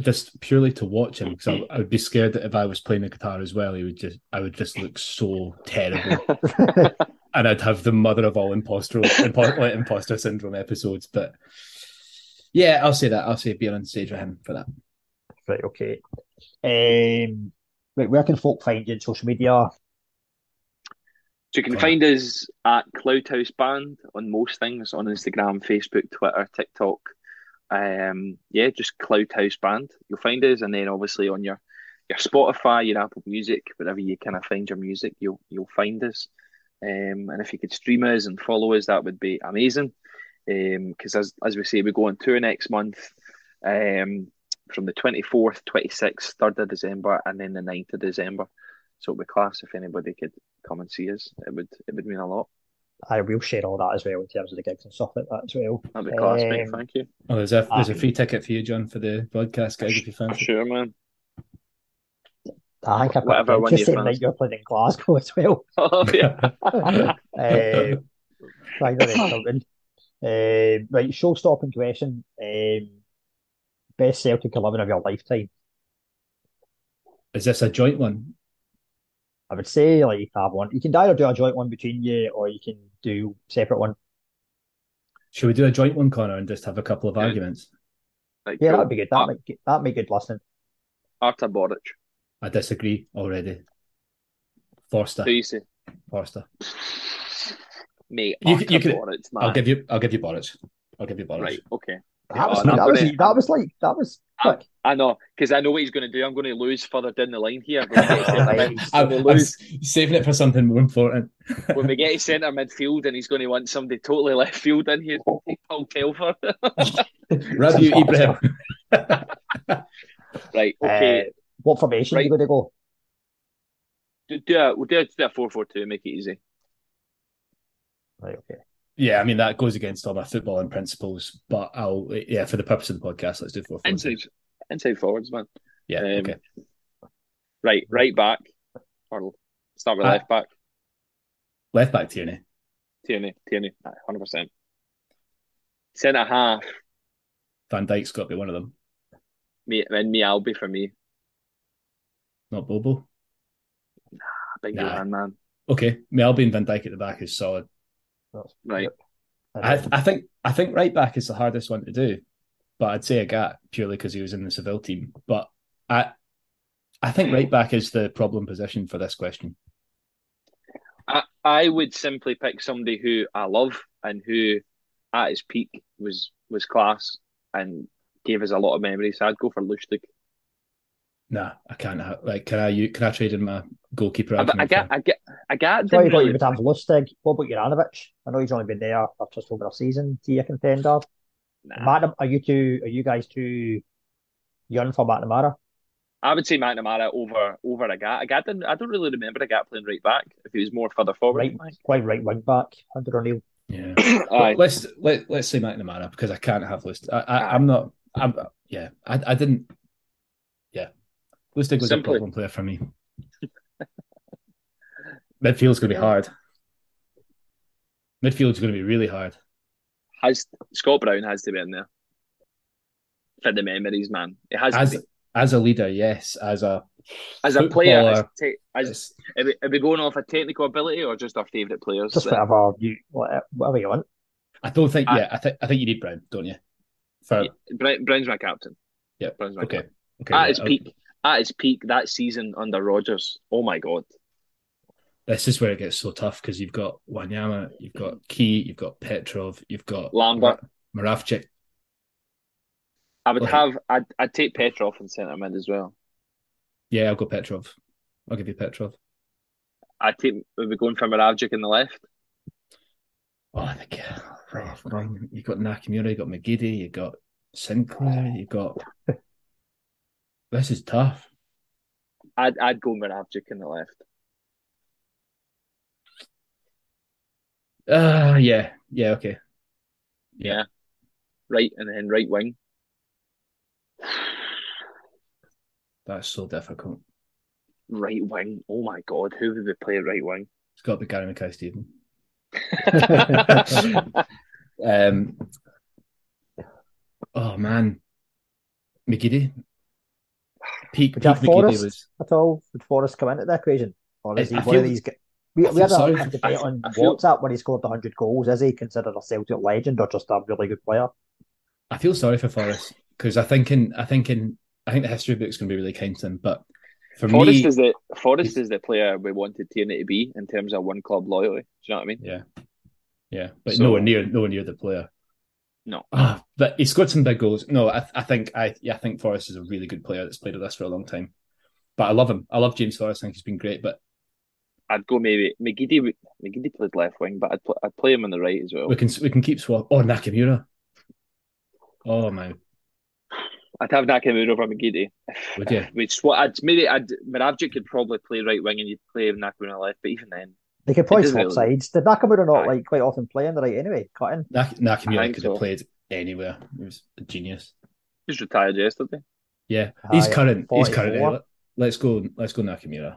just purely to watch him because I, I, would be scared that if I was playing the guitar as well, he would just I would just look so terrible, and I'd have the mother of all imposter impo- imposter syndrome episodes. But yeah, I'll say that. I'll say being on stage with him for that. Right. Okay. Um. Right, where can folk find you on social media? So you can find us at Cloudhouse Band on most things on Instagram, Facebook, Twitter, TikTok um, yeah, just Cloudhouse Band. You'll find us, and then obviously on your your Spotify, your Apple Music, wherever you kind of find your music, you'll you'll find us. Um, and if you could stream us and follow us, that would be amazing. Um because um, as as we say, we go on tour next month. Um, from the 24th, 26th, 3rd of December, and then the 9th of December. So it'd be class if anybody could come and see us. It would it would mean a lot. I will share all that as well in terms of the gigs and stuff like that as well. That'd be class, um, mate. Thank you. Oh, there's a there's a free ticket for you, John, for the broadcast gig if you fancy. Sure, man. I think I've got Whatever, just saying that you're playing in Glasgow as well. Oh yeah. uh, right, uh, right, show stopping question. Um, best Celtic eleven of your lifetime. Is this a joint one? I would say like you have one. You can either do a joint one between you, or you can do separate one. Should we do a joint one, Connor, and just have a couple of yeah. arguments? Like, yeah, that'd be good. That uh, might that might good listening. Artur Boruc. I disagree already. Forster. Who you say? Forster. Mate, you, you can. I'll give you. I'll give you Boruc. I'll give you Boruc. Right. Okay. That was, that, was, that was like that was I, I, know because I know what he's going to do. I'm going to lose further down the line here. I'm, I'm saving it for something more important. when we get to centre midfield, and he's going to want somebody totally left field in here, Paul Telfer. Rabiu Ibrahim. right. Okay. Uh, what formation right. are you going to go? Do, do a, we'll do a, do a four four two. Make it easy. Right. Okay. Yeah, I mean that goes against all my footballing principles, but I'll yeah for the purpose of the podcast, let's do four. four inside, inside forwards, man. Yeah. Um, okay. Right, right back. Or start with uh, left back. Left back Tierney. Tierney, Tierney, hundred percent. Centre half. Van Dijk's got to be one of them. Me and me, I'll be for me. Not Bobo. Nah, big nah. man. Okay, Mjällby and Van Dijk at the back is solid. Right. I, I think I think right back is the hardest one to do. but I'd say Agathe purely because he was in the Seville team. But I, I think right back is the problem position for this question. I, I would simply pick somebody who I love and who, at his peak, was was class and gave us a lot of memories. So I'd go for Lustig. Nah, I can't. Have, like, can I? You can I trade in my goalkeeper? I, I get, I get, I get. So you got your times Lustig. What about Juranovic? I know he's only been there for just over a season. Do you contender? Nah. are you two? Are you guys too young for McNamara? I would say McNamara over over Agathe. Agathe didn't, I don't really remember Agathe playing right back. If he was more further forward, right, quite right wing back under O'Neill. Yeah, let's let let's say McNamara because I can't have list. I, I am not. I'm yeah. I I didn't. Yeah, Lustig was Simply. a problem player for me. Midfield's going to be hard. Midfield's going to be really hard. Has Scott Brown has to be in there for the memories, man. It has as, as a leader, yes. As a as a player, as, te- as are, we, are we going off a technical ability or just our favourite players? Just whatever you whatever you want. I don't think. I, yeah, I think I think you need Brown, don't you? For yeah, Brown's my captain. Yeah, Brown's my okay. Captain. Okay. At his peak, at his peak that season under Rodgers. Oh my god. This is where it gets so tough because you've got Wanyama, you've got Key, you've got Petrov, you've got Lambert, Moravcik. I would have. I'd, I'd take Petrov in centre mid as well. Yeah, I'll go Petrov. I'll give you Petrov. I take. We'll be going for Moravcik in the left. Oh, I think oh, you've got Nakamura, you've got McGeady, you've got Sinclair, you've got. This is tough. I'd I'd go Moravcik in the left. Uh yeah, yeah, okay. Yeah. yeah. Right and then right wing. That's so difficult. Right wing. Oh my god, who would we play right wing? It's got to be Gary Mackay Steven. um, oh man, McGeady. Peak, peak McGeady was at all. Would Forrest come into the equation, or is he I one feel, of these? We, we had a, a, debate on feel, WhatsApp when he scored the hundred goals. Is he considered a Celtic legend or just a really good player? I feel sorry for Forrest because I think in I think in I think the history book's is going to be really kind to him. But for Forrest me, is the Forrest is the player we wanted Tierney to be in terms of one club loyalty. Do you know what I mean? Yeah, yeah, but so, nowhere near nowhere near the player. No, oh, but he scored some big goals. No, I, I think I yeah I think Forrest is a really good player that's played with us for a long time. But I love him. I love James Forrest. I think he's been great. But I'd go maybe McGeady. McGeady played left wing, but I'd, pl- I'd play him on the right as well. We can we can keep swap. Oh Nakamura. Oh my I'd have Nakamura over McGeady. Would you? Which what I'd maybe I'd Moravcik could probably play right wing and you'd play Nakamura left, but even then. They could play swap really... sides. Did Nakamura not like quite often play on the right anyway? Cutting. Nak- Nakamura could so. have played anywhere. He was a genius. He's retired yesterday. Yeah, he's current. He's current. Let's go. Let's go Nakamura.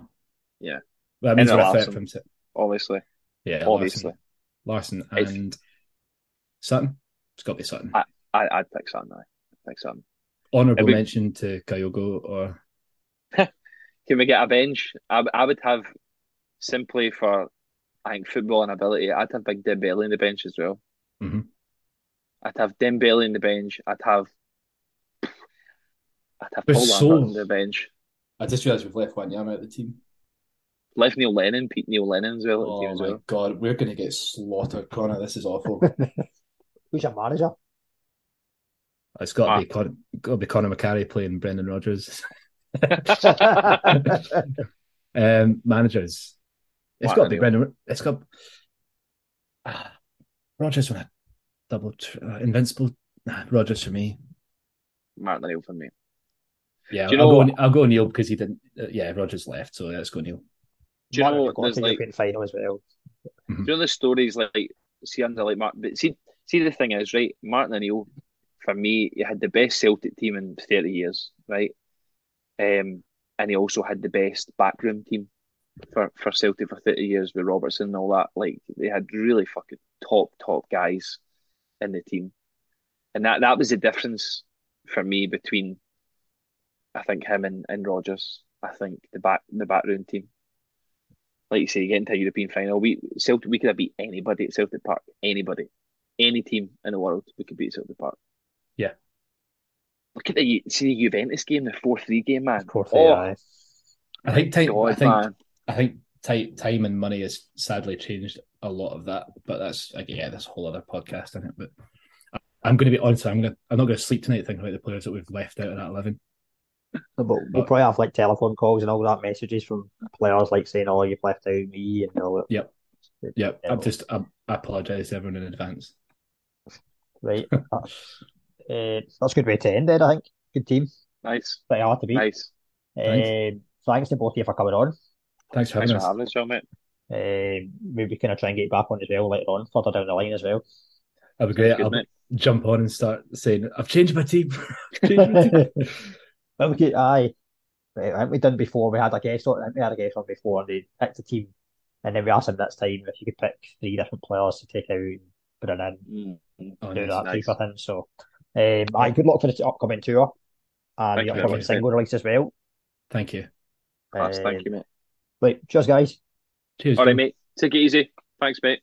Yeah, well, that means we're fit from to... obviously. Yeah, obviously. Larsson, Larsson and if... Sutton. It's got to be Sutton. I, I I'd pick Sutton. I pick Sutton honourable we, mention to Kyogo or can we get a bench? I, I would have simply for I think football and ability. I'd have Big Dembele in the bench as well. Mm-hmm. I'd have Dembele in the bench. I'd have I'd have Paul so... Lambert on the bench. I just realised we've left one Wanyama at the team. Left Neil Lennon, Pete Neil Lennon as well. Oh my well. god, we're going to get slaughtered, Connor. This is awful. Who's your manager? It's got to be Con- got to be Conor McCarry playing Brendan Rodgers. um, managers. It's got to be Brendan. It's got ah, Rodgers won a double tr- uh, invincible. Nah, Rodgers for me. Martin Neil for me. Yeah, I'll, know, go, I'll go Neil because he didn't. Uh, yeah, Rodgers left, so let's go Neil. Do you know there's like final as well? Mm-hmm. Do you know the stories like see under like Martin? But see, see the thing is right. Martin O'Neill for me, he had the best Celtic team in 30 years, right? Um, and he also had the best backroom team for, for Celtic for 30 years with Robertson and all that. Like, they had really fucking top, top guys in the team. And that, that was the difference for me between, I think, him and, and Rodgers. I think the back the backroom team. Like you say, you get into a European final. We Celtic we could have beat anybody at Celtic Park. Anybody. Any team in the world we could beat Celtic Park. Yeah. Look at the see the Juventus game, the four three game, man. Four oh, three, I think time. God, I think man. I think time, time and money has sadly changed a lot of that. But that's like, yeah, that's a whole other podcast in it. But I- I'm going to be honest. I'm going to. I'm not going to sleep tonight thinking about the players that we've left out of that eleven. No, but we'll probably have like telephone calls and all that messages from players like saying, "Oh, you've left out me," and all that. Yep. Yeah, Yep. well, I'm just. I, I apologize to everyone in advance. right. That's, uh, that's a good way to end it. I think. Good team. Nice, Pretty hard to beat. nice. Thanks. Um, thanks to both of you for coming on. Thanks for Thanks having for us. having us, John, mate. Um, maybe we kind of try and get you back on as well later on, further down the line as well. That'd be great. Good, I'll mate. jump on and start saying, "I've changed my team." I've changed my team. Well, we could, aye. Right, I think we done before. We had a guest on. I think we had a guest on before, and they picked a team, and then we asked them next time if you could pick three different players to take out and put it in, Mm, Oh, do that nice. type of thing. So, um, aye, good luck for the upcoming tour and Thank the you very upcoming much, single release as well. Thank you. class, Um, thank you, mate. Right, cheers, guys. Cheers. All right, mate. Take it easy. Thanks, mate.